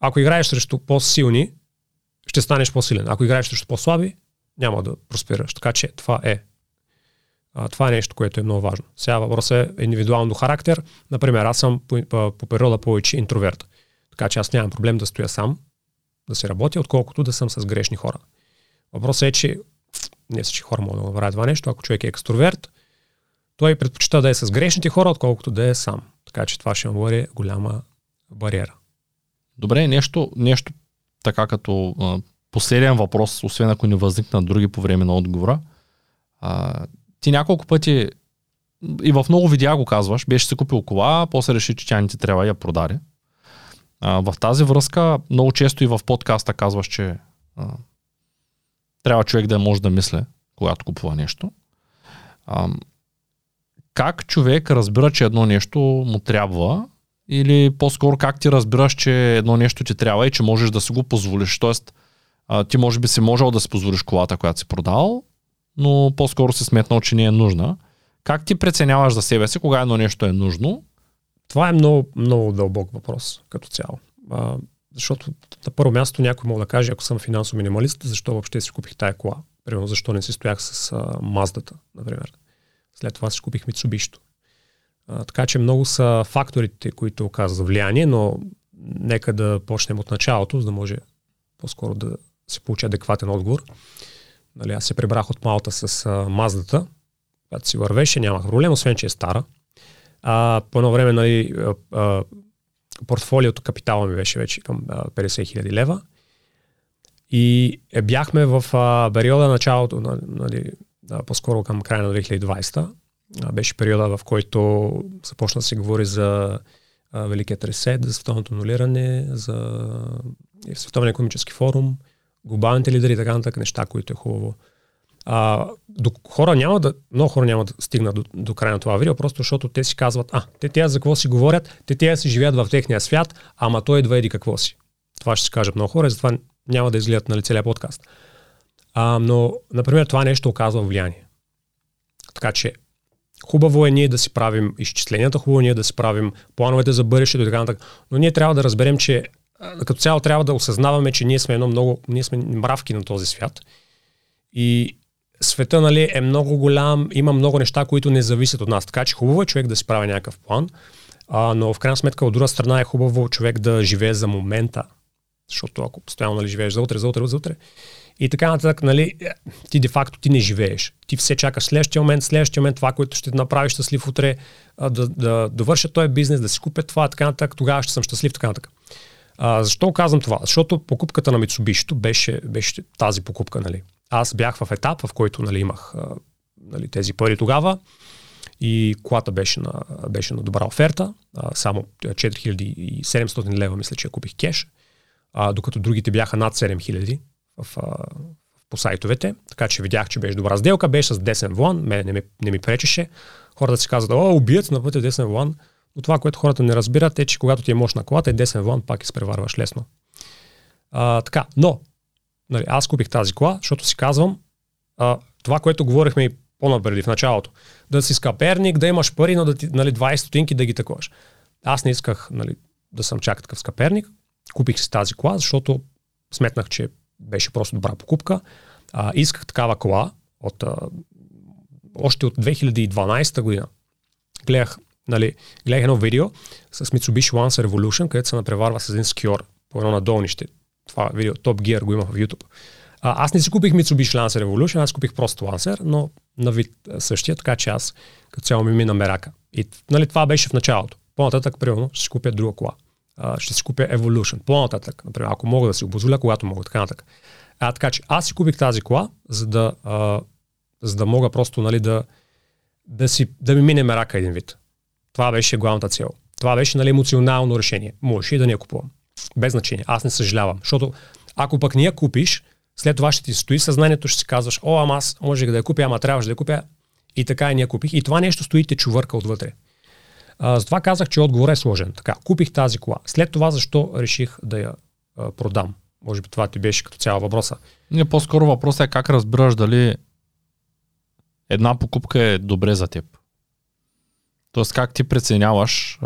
ако играеш срещу по-силни, ще станеш по-силен. Ако играеш срещу по-слаби, няма да просперираш. Така че това е А, това е нещо, което е много важно. Сега въпросът е индивидуално характер. Например, аз съм по, по, по природа повече интроверт. Така че аз нямам проблем да стоя сам, да се работя, отколкото да съм с грешни хора. Въпросът е, че не всички хора могат да направят това нещо. Ако човек е екстроверт, той предпочита да е с грешните хора, отколкото да е сам. Така че това ще му бъде голяма бариера. Добре, нещо, нещо така като а, последен въпрос, освен ако не възникнат други по време на отговора. А, ти няколко пъти и в много видеа го казваш, беше си купил кола, после реши, че тя не ти трябва и я продаде. В тази връзка много често и в подкаста казваш, че а, трябва човек да може да мисля, когато купува нещо. А, как човек разбира, че едно нещо му трябва или по-скоро как ти разбираш, че едно нещо ти трябва и че можеш да си го позволиш. Тоест, а, ти може би си можел да си позволиш колата, която си продал, но по-скоро си сметнал, че не е нужна. Как ти преценяваш за себе си, кога едно нещо е нужно? Това е много, много дълбок въпрос като цяло. А, защото на първо място някой мога да каже, ако съм финансов минималист, защо въобще си купих тая кола? Примерно, защо не си стоях с Маздата, например. След това си купих Митсубишто. Така че много са факторите, които оказват влияние, но нека да почнем от началото, за да може по-скоро да се получи адекватен отговор. Нали, аз се прибрах от Малта с а, Маздата, която си вървеше, нямах проблем, освен че е стара. А, по едно време нали, а, а, портфолиото капитала ми беше вече към а, 50 000 лева. И е, бяхме в а, периода началото, нали, а, по-скоро към края на 2020 а, беше периода, в който започна да се говори за а, Великият ресет, за световното нулиране, за Световния економически форум, глобалните лидери и така нататък, неща, които е хубаво. А, до, хора няма да, много хора няма да стигнат до, до края на това видео, просто защото те си казват, а, те тя за какво си говорят, те тя си живеят в техния свят, ама той едва еди какво си. Това ще си кажат много хора и затова няма да изгледат нали, целият подкаст. А, но, например, това нещо оказва влияние. Така че, хубаво е ние да си правим изчисленията, хубаво е ние да си правим плановете за бъдещето и така нататък, но ние трябва да разберем, че като цяло трябва да осъзнаваме, че ние сме едно много, ние сме мравки на този свят и света нали, е много голям, има много неща, които не зависят от нас. Така че хубаво е човек да си прави някакъв план, а, но в крайна сметка от друга страна е хубаво човек да живее за момента. Защото ако постоянно нали, живееш за утре, за утре, за утре, и така нататък, нали, ти де-факто ти не живееш. Ти все чакаш следващия момент, следващия момент, това, което ще направиш щастлив утре, да, да довърша този бизнес, да си купя това, така нататък, тогава ще съм щастлив, така нататък. А, защо казвам това? Защото покупката на Mitsubishi беше, беше тази покупка. Нали. Аз бях в етап, в който нали, имах нали, тези пари тогава и колата беше на, беше на добра оферта, а, само 4700 лева мисля, че я купих кеш, а, докато другите бяха над 7000 в, а, по сайтовете, така че видях, че беше добра сделка, беше с десен влан, мен не ми, не ми пречеше. Хората си казват, о, убият на пътя десен влан. Но това, което хората не разбират е, че когато ти е мощна колата, е десен влан, пак изпреварваш лесно. А, така, но нали, аз купих тази кола, защото си казвам а, това, което говорихме и по-напреди в началото. Да си скаперник, да имаш пари, но да ти, нали, 20 стотинки да ги такуваш. Аз не исках нали, да съм чак такъв скаперник. Купих си тази кола, защото сметнах, че беше просто добра покупка. А, исках такава кола от, а, още от 2012 година. Гледах, нали, гледах едно видео с Mitsubishi Lancer Revolution, където се напреварва с един скиор по едно надолнище. Това видео, Top Gear го има в YouTube. А, аз не си купих Mitsubishi Lancer Revolution, аз купих просто Lancer, но на вид същия, така че аз като цяло ми мина мерака. И нали, това беше в началото. По-нататък, примерно, ще си купя друга кола ще си купя Evolution. По-нататък, например, ако мога да си го позволя, когато мога, така нататък. А, така че аз си купих тази кола, за да, а, за да мога просто нали, да, да, си, да ми мине мерака един вид. Това беше главната цел. Това беше нали, емоционално решение. Можеш и да не я купувам. Без значение. Аз не съжалявам. Защото ако пък не я купиш, след това ще ти стои съзнанието, ще си казваш, о, ама аз можех да я купя, ама трябваше да я купя. И така и не я купих. И това нещо стои те чувърка отвътре. А, затова казах, че отговорът е сложен. Така, купих тази кола. След това защо реших да я а, продам? Може би това ти беше като цяло въпроса. Не, по-скоро въпросът е как разбираш дали една покупка е добре за теб. Тоест как ти преценяваш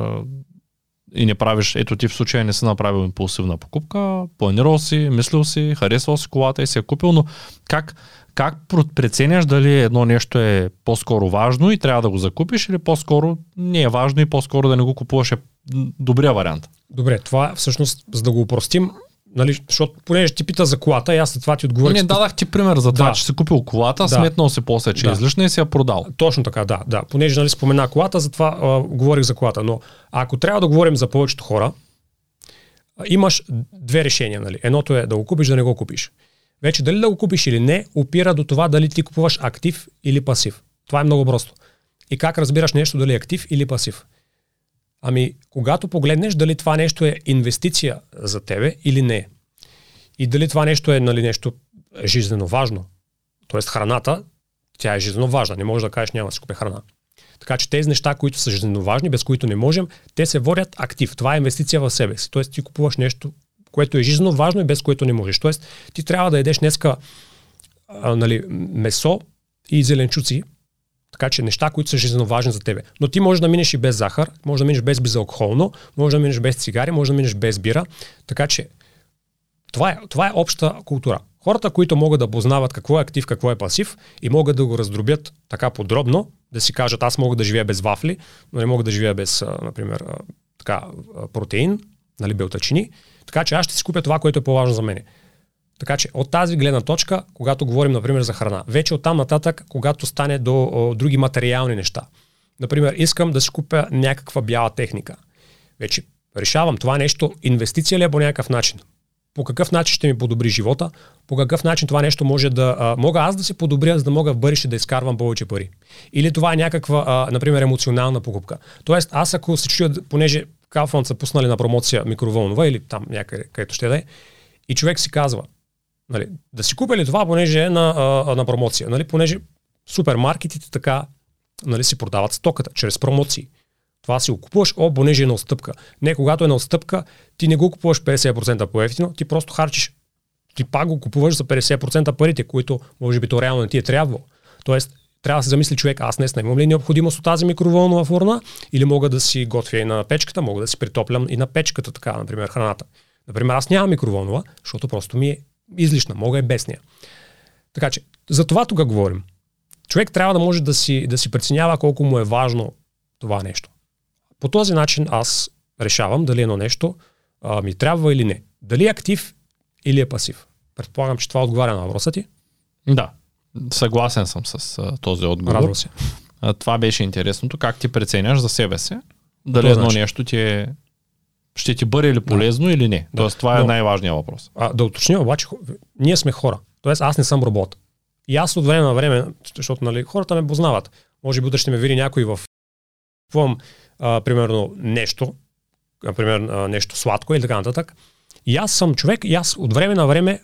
и не правиш, ето ти в случая не си направил импулсивна покупка, планирал си, мислил си, харесвал си колата и си е купил, но как, как преценяш дали едно нещо е по-скоро важно и трябва да го закупиш или по-скоро не е важно и по-скоро да не го купуваш е добрия вариант? Добре, това всъщност, за да го упростим, Нали, защото понеже ти пита за колата, и аз след това ти отговорих. Не, дадах ти пример за това, да. че си купил колата, да. сметнал си после, че да. излишна и си я продал. Точно така, да. да. Понеже нали, спомена колата, затова а, говорих за колата. Но ако трябва да говорим за повечето хора, а, имаш две решения. Нали. Едното е да го купиш, да не го купиш. Вече дали да го купиш или не, опира до това дали ти купуваш актив или пасив. Това е много просто. И как разбираш нещо дали е актив или пасив? Ами, когато погледнеш дали това нещо е инвестиция за тебе или не. И дали това нещо е нали, нещо жизненно важно. Тоест храната, тя е жизненно важна. Не можеш да кажеш няма да си купя храна. Така че тези неща, които са жизненно важни, без които не можем, те се водят актив. Това е инвестиция в себе си. Тоест ти купуваш нещо, което е жизненно важно и без което не можеш. Тоест ти трябва да едеш днеска а, нали, месо и зеленчуци, така че неща, които са жизненно важни за тебе. Но ти можеш да минеш и без захар, можеш да минеш без безалкохолно, можеш да минеш без цигари, можеш да минеш без бира. Така че това е, това е обща култура. Хората, които могат да познават какво е актив, какво е пасив и могат да го раздробят така подробно, да си кажат аз мога да живея без вафли, но не мога да живея без, например, така, протеин, нали, белтачини. Така че аз ще си купя това, което е по-важно за мен. Така че от тази гледна точка, когато говорим, например, за храна, вече оттам нататък, когато стане до о, други материални неща. Например, искам да си купя някаква бяла техника. Вече решавам това нещо, инвестиция ли е по някакъв начин? По какъв начин ще ми подобри живота? По какъв начин това нещо може да... А, мога аз да се подобря, за да мога в бъдеще да изкарвам повече пари? Или това е някаква, а, например, емоционална покупка? Тоест, аз ако се чуя, понеже Kaufland са пуснали на промоция микроволнова или там някъде, където ще да е, и човек си казва, Нали, да си купя ли това, понеже е на, а, на промоция. Нали, понеже супермаркетите така нали, си продават стоката чрез промоции. Това си го купуваш, о, понеже е на отстъпка. Не, когато е на отстъпка, ти не го купуваш 50% по-ефтино, ти просто харчиш. Ти пак го купуваш за 50% парите, които може би то реално не ти е трябвало. Тоест, трябва да се замисли човек, аз днес имам ли необходимост от тази микроволнова фурна или мога да си готвя и на печката, мога да си притоплям и на печката, така, например, храната. Например, аз нямам микроволнова, защото просто ми е излишна, мога е без нея. Така че, за това тук говорим. Човек трябва да може да си, да си преценява колко му е важно това нещо. По този начин аз решавам дали едно нещо а, ми трябва или не. Дали е актив или е пасив. Предполагам, че това отговаря на въпроса ти. Да, съгласен съм с а, този отговор. Радвам се. А, това беше интересното. Как ти преценяш за себе си? Дали едно начин. нещо ти е ще ти бъде ли полезно да. или не? Да. Тоест, това е Но, най-важният въпрос. А, да уточня обаче, ние сме хора. Тоест, аз не съм робот. И аз от време на време, защото нали, хората ме познават. Може би ще ме види някой в купувам, примерно, нещо, например, нещо сладко или така нататък. И аз съм човек и аз от време на време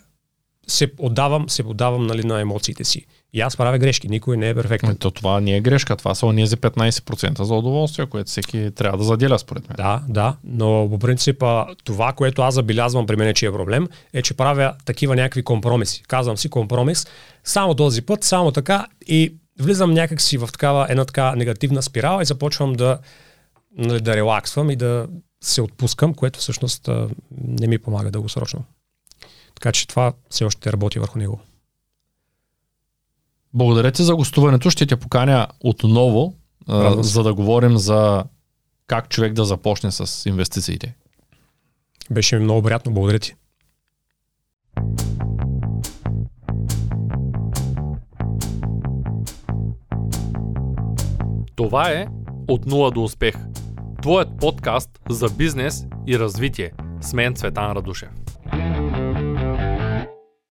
се отдавам, се отдавам нали, на емоциите си. И аз правя грешки, никой не е перфектен. То това не е грешка, това са онези 15% за удоволствие, което всеки трябва да заделя според мен. Да, да, но по принцип това, което аз забелязвам при мен, че е проблем, е, че правя такива някакви компромиси. Казвам си компромис, само този път, само така и влизам някакси в такава една така негативна спирала и започвам да, нали, да релаксвам и да се отпускам, което всъщност не ми помага дългосрочно. Така че това все още работи върху него. Благодаря ти за гостуването. Ще те поканя отново, а, за да говорим за как човек да започне с инвестициите. Беше ми много приятно. Благодаря ти. Това е От нула до успех. Твоят подкаст за бизнес и развитие. С мен Цветан Радушев.